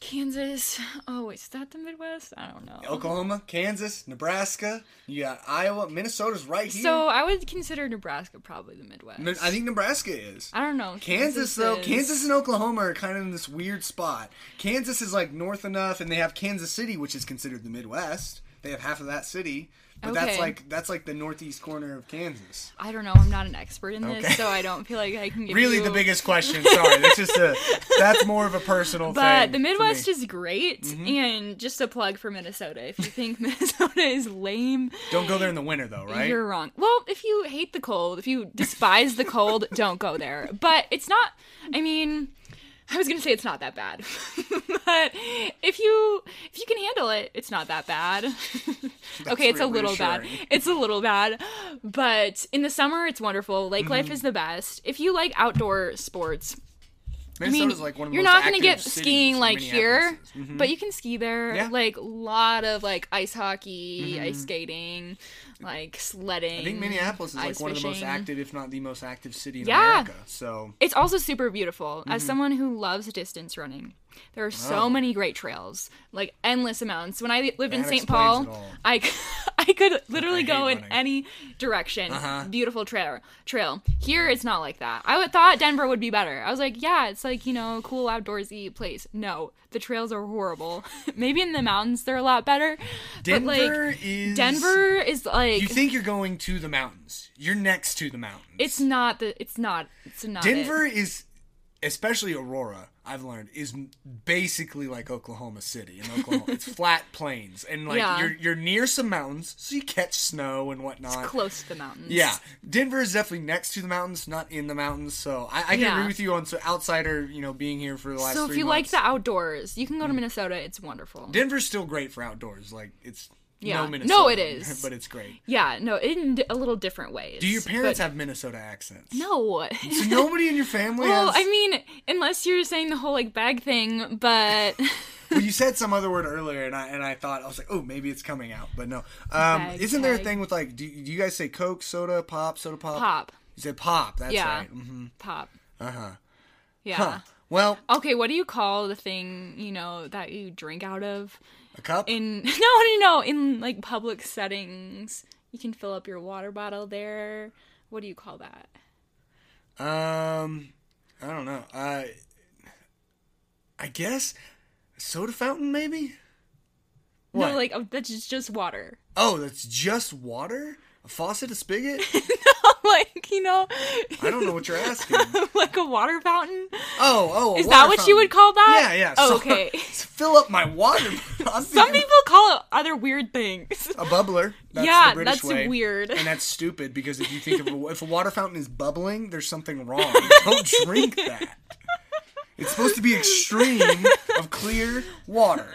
Kansas. Oh, wait, is that the Midwest? I don't know. Oklahoma, Kansas, Nebraska. You got Iowa. Minnesota's right here. So I would consider Nebraska probably the Midwest. I think Nebraska is. I don't know. Kansas though, is- Kansas and Oklahoma are kind of in this weird spot. Kansas is like north enough, and they have Kansas City, which is considered the Midwest. They have half of that city, but that's like that's like the northeast corner of Kansas. I don't know. I'm not an expert in this, Okay. so I don't feel like I can give Really, you... the biggest question. Sorry, that's just a that's more of a personal thing. But the for Midwest me. Mm-hmm. is great, and just a plug for Minnesota. If you think Minnesota is lame, don't go there in the winter though, right? You're wrong. Well, if you hate the cold, if you despise the cold, don't go there. But it's not. I mean, I was gonna say it's not that bad, but if you if you can handle it, it's not that bad. okay, it's a little bad. It's a little bad, but in the summer it's wonderful. Lake Mm-hmm. life is the best. If you like outdoor sports, I mean, like one of you're not gonna get skiing like here. Mhm. but you can ski there. Yeah. Like a lot of like ice hockey, ice skating, like sledding. I think Minneapolis is like one of the most active, if not the most active city in Yeah. America. So It's also super beautiful. Mm-hmm. As someone who loves distance running, there are so Oh. many great trails, like endless amounts. When I lived in St. Paul, I. I, could literally I go in running. any direction. Uh-huh. Beautiful trail. Trail. Here, it's not like that. I would- thought Denver would be better. I was like, yeah, it's like you know, cool outdoorsy place. No, the trails are horrible. Maybe in the mountains they're a lot better. Denver but like is Denver is like You think you're going to the mountains? You're next to the mountains. it's not the it's not it's not. Denver is, especially Aurora. I've learned is basically like Oklahoma City in Oklahoma. it's flat plains and like Yeah. you're you're near some mountains, so you catch snow and whatnot. close to the mountains. Yeah, Denver is definitely next to the mountains, not in the mountains. So I, I can Yeah. agree with you on so outsider, you know, being here for the last. So if you like the outdoors, you can go to hmm. Minnesota. It's wonderful. Denver's still great for outdoors. Like it's Yeah. no Minnesota. No, it is. but it's great. yeah, no, in a little different ways. Do your parents but- have Minnesota accents? No. So nobody in your family well, has. I mean, unless you're saying the whole like bag thing, but well, you said some other word earlier, and I and I thought I was like, oh, maybe it's coming out, but no. Um, Bag isn't there a thing with like, do, do you guys say Coke, soda, pop, soda, pop? pop, You said pop. That's Yeah. right. hmm pop. Uh huh. Yeah. Huh. Well, Okay, what do you call the thing, you know, that you drink out of? A cup. In no, no, no, in like public settings, you can fill up your water bottle there. What do you call that? Um, I don't know. I I guess soda fountain, maybe. What? No, like oh, that's just, just water. oh, that's just water. A faucet, a spigot. like you know, I don't know what you're asking. like a water fountain. Oh, oh. Is that what you would call that? Yeah, yeah. Oh, so- okay. fill up my water. Some people call it other weird things. a bubbler. That's Yeah, the British that's way. weird. and that's stupid because if you think of a, if a water fountain is bubbling, there's something wrong. Don't drink that. It's supposed to be extreme of clear water.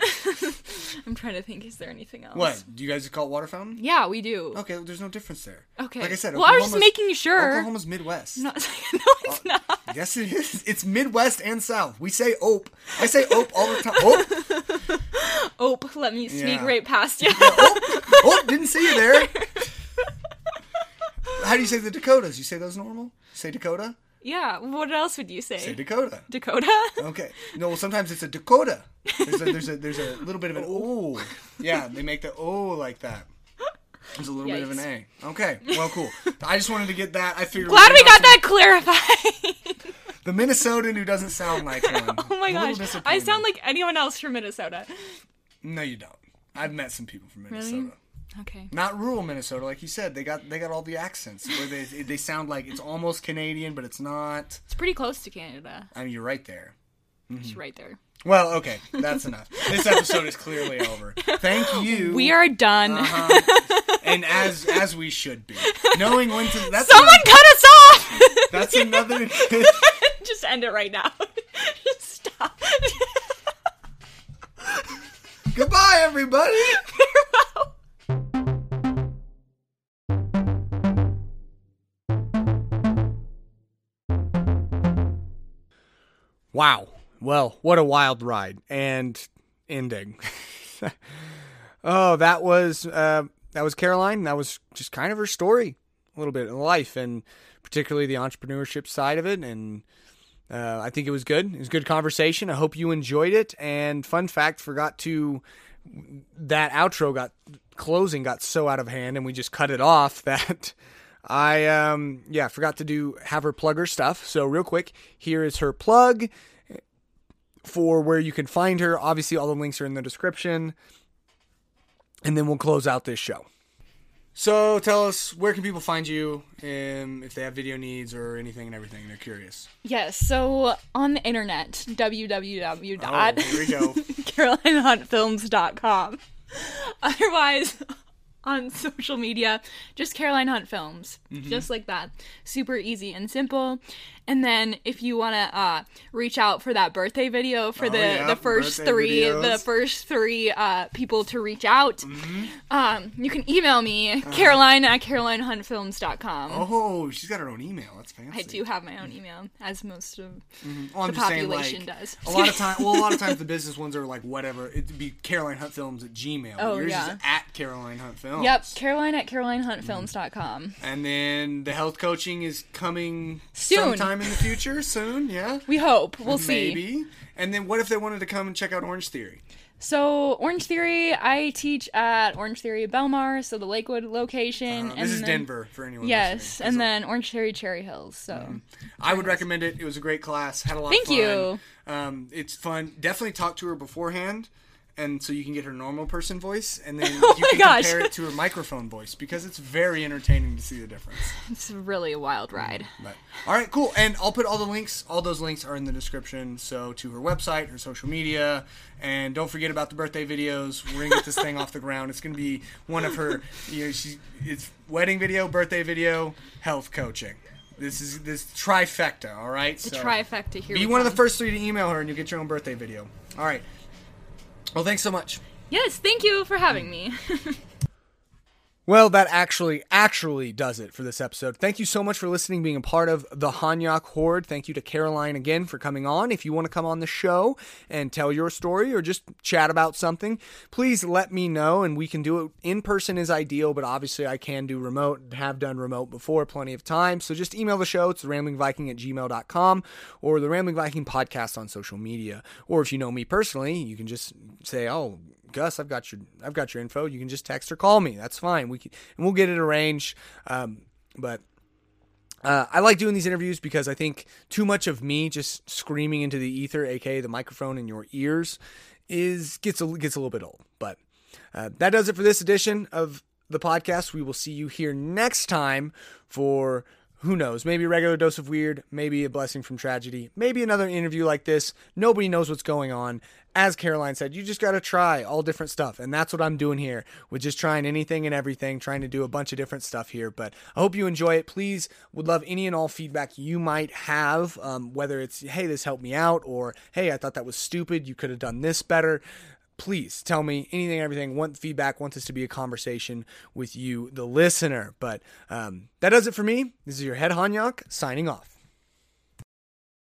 I'm trying to think. Is there anything else? What? Do you guys call it water fountain? Yeah, we do. Okay, well, there's no difference there. Okay. Like I said, well, I was just making sure. Oklahoma's Midwest. No, no, it's uh, not. Yes, it is. It's Midwest and South. We say ope. I say ope all the time. Ope. Ope. let me sneak Yeah. right past you. Ope. didn't see you there. How do you say the Dakotas? You say those normal? Say Dakota? Yeah. What else would you say? Say Dakota. Dakota. Okay. No, well, sometimes it's a Dakota. There's a, there's a, there's a little bit of an oh. O. Yeah, they make the O like that. There's a little bit of an A. Okay, well, cool. I just wanted to get that. I figured. Glad we got have that clarified. The Minnesotan who doesn't sound like oh one. oh my gosh, I sound like anyone else from Minnesota. No, you don't. I've met some people from Minnesota. Okay. Not rural Minnesota, like you said. They got they got all the accents where they they sound like it's almost Canadian, but it's not. It's pretty close to Canada. I mean, you're right there. It's right there. Well, okay, that's enough. This episode is clearly over. Thank you. We are done. Uh-huh. and as as we should be, knowing when to. That's Someone another, cut us off. That's another. Just end it right now. Just stop. Goodbye, everybody. Wow. Well, what a wild ride and ending. oh, that was uh, that was Caroline. That was just kind of her story, a little bit in life, and particularly the entrepreneurship side of it. And uh, I think it was good. It was good conversation. I hope you enjoyed it. And fun fact, forgot to that outro got closing got so out of hand, and we just cut it off that. I um yeah forgot to do have her plug her stuff. So real quick, here is her plug for where you can find her. Obviously, all the links are in the description, and then we'll close out this show. So tell us where can people find you um, if they have video needs or anything and everything. They're curious. Yes, so on the internet, Oh, www.carolinehuntfilms.com. Otherwise, on social media, just Caroline Hunt Films. Mm-hmm. Just like that. Super easy and simple. And then if you want to uh, reach out for that birthday video for Oh, the, yeah, the first three videos. the first three uh, people to reach out, Mm-hmm. um, you can email me, Caroline at carolinehuntfilms.com. Oh, she's got her own email. That's fancy. I do have my own email, as most of Well, I'm the just saying, population like, does. A lot of time, well, a lot of times the business ones are like whatever. It'd be Caroline Hunt Films at Gmail. Oh, Yours yeah. is at Caroline Hunt Films. Yep, Caroline at carolinehuntfilms.com. And then the health coaching is coming Soon. sometime in the future. Soon, yeah. We hope. We'll see. Maybe. And then what if they wanted to come and check out Orange Theory? So, Orange Theory, I teach at Orange Theory Belmar, so the Lakewood location. Uh, and this is then- Denver for anyone. Yes, and then Orange Theory Cherry Hills. So, I would recommend it. It was a great class. Had a lot Thank of fun. you. Um, it's fun. Definitely talk to her beforehand, and so you can get her normal person voice, and then Oh you can gosh. compare it to her microphone voice because it's very entertaining to see the difference. it's really a wild mm, ride. But all right, cool. And I'll put all the links. All those links are in the description. So to her website, her social media, and don't forget about the birthday videos. We're gonna get this thing off the ground. It's gonna be one of her. You know, she it's wedding video, birthday video, health coaching. This is this trifecta. All right. The so trifecta here. Be one of the first three to email her, and you'll get your own birthday video. All right. Well, thanks so much. Yes, thank you for having mm. me. Well, that actually actually does it for this episode. Thank you so much for listening, being a part of the Hanyak Horde. Thank you to Caroline again for coming on. If you want to come on the show and tell your story or just chat about something, please let me know and we can do it in person is ideal, but obviously I can do remote, have done remote before plenty of times. So just email the show. It's ramblingviking at gmail.com or the Rambling Viking podcast on social media. Or if you know me personally, you can just say, oh, Gus, I've got your I've got your info. You can just text or call me. That's fine. We can, and we'll get it arranged. Um, but uh, I like doing these interviews because I think too much of me just screaming into the ether, aka the microphone in your ears, is gets a, gets a little bit old. But uh, that does it for this edition of the podcast. We will see you here next time for who knows, maybe a regular dose of weird, maybe a blessing from tragedy, maybe another interview like this. Nobody knows what's going on. As Caroline said, you just got to try all different stuff. And that's what I'm doing here with just trying anything and everything, trying to do a bunch of different stuff here. But I hope you enjoy it. Please, would love any and all feedback you might have, um, whether it's, hey, this helped me out, or hey, I thought that was stupid. You could have done this better please tell me anything everything. Want feedback want this to be a conversation with you the listener. But um, that does it for me. This is your head hanyak signing off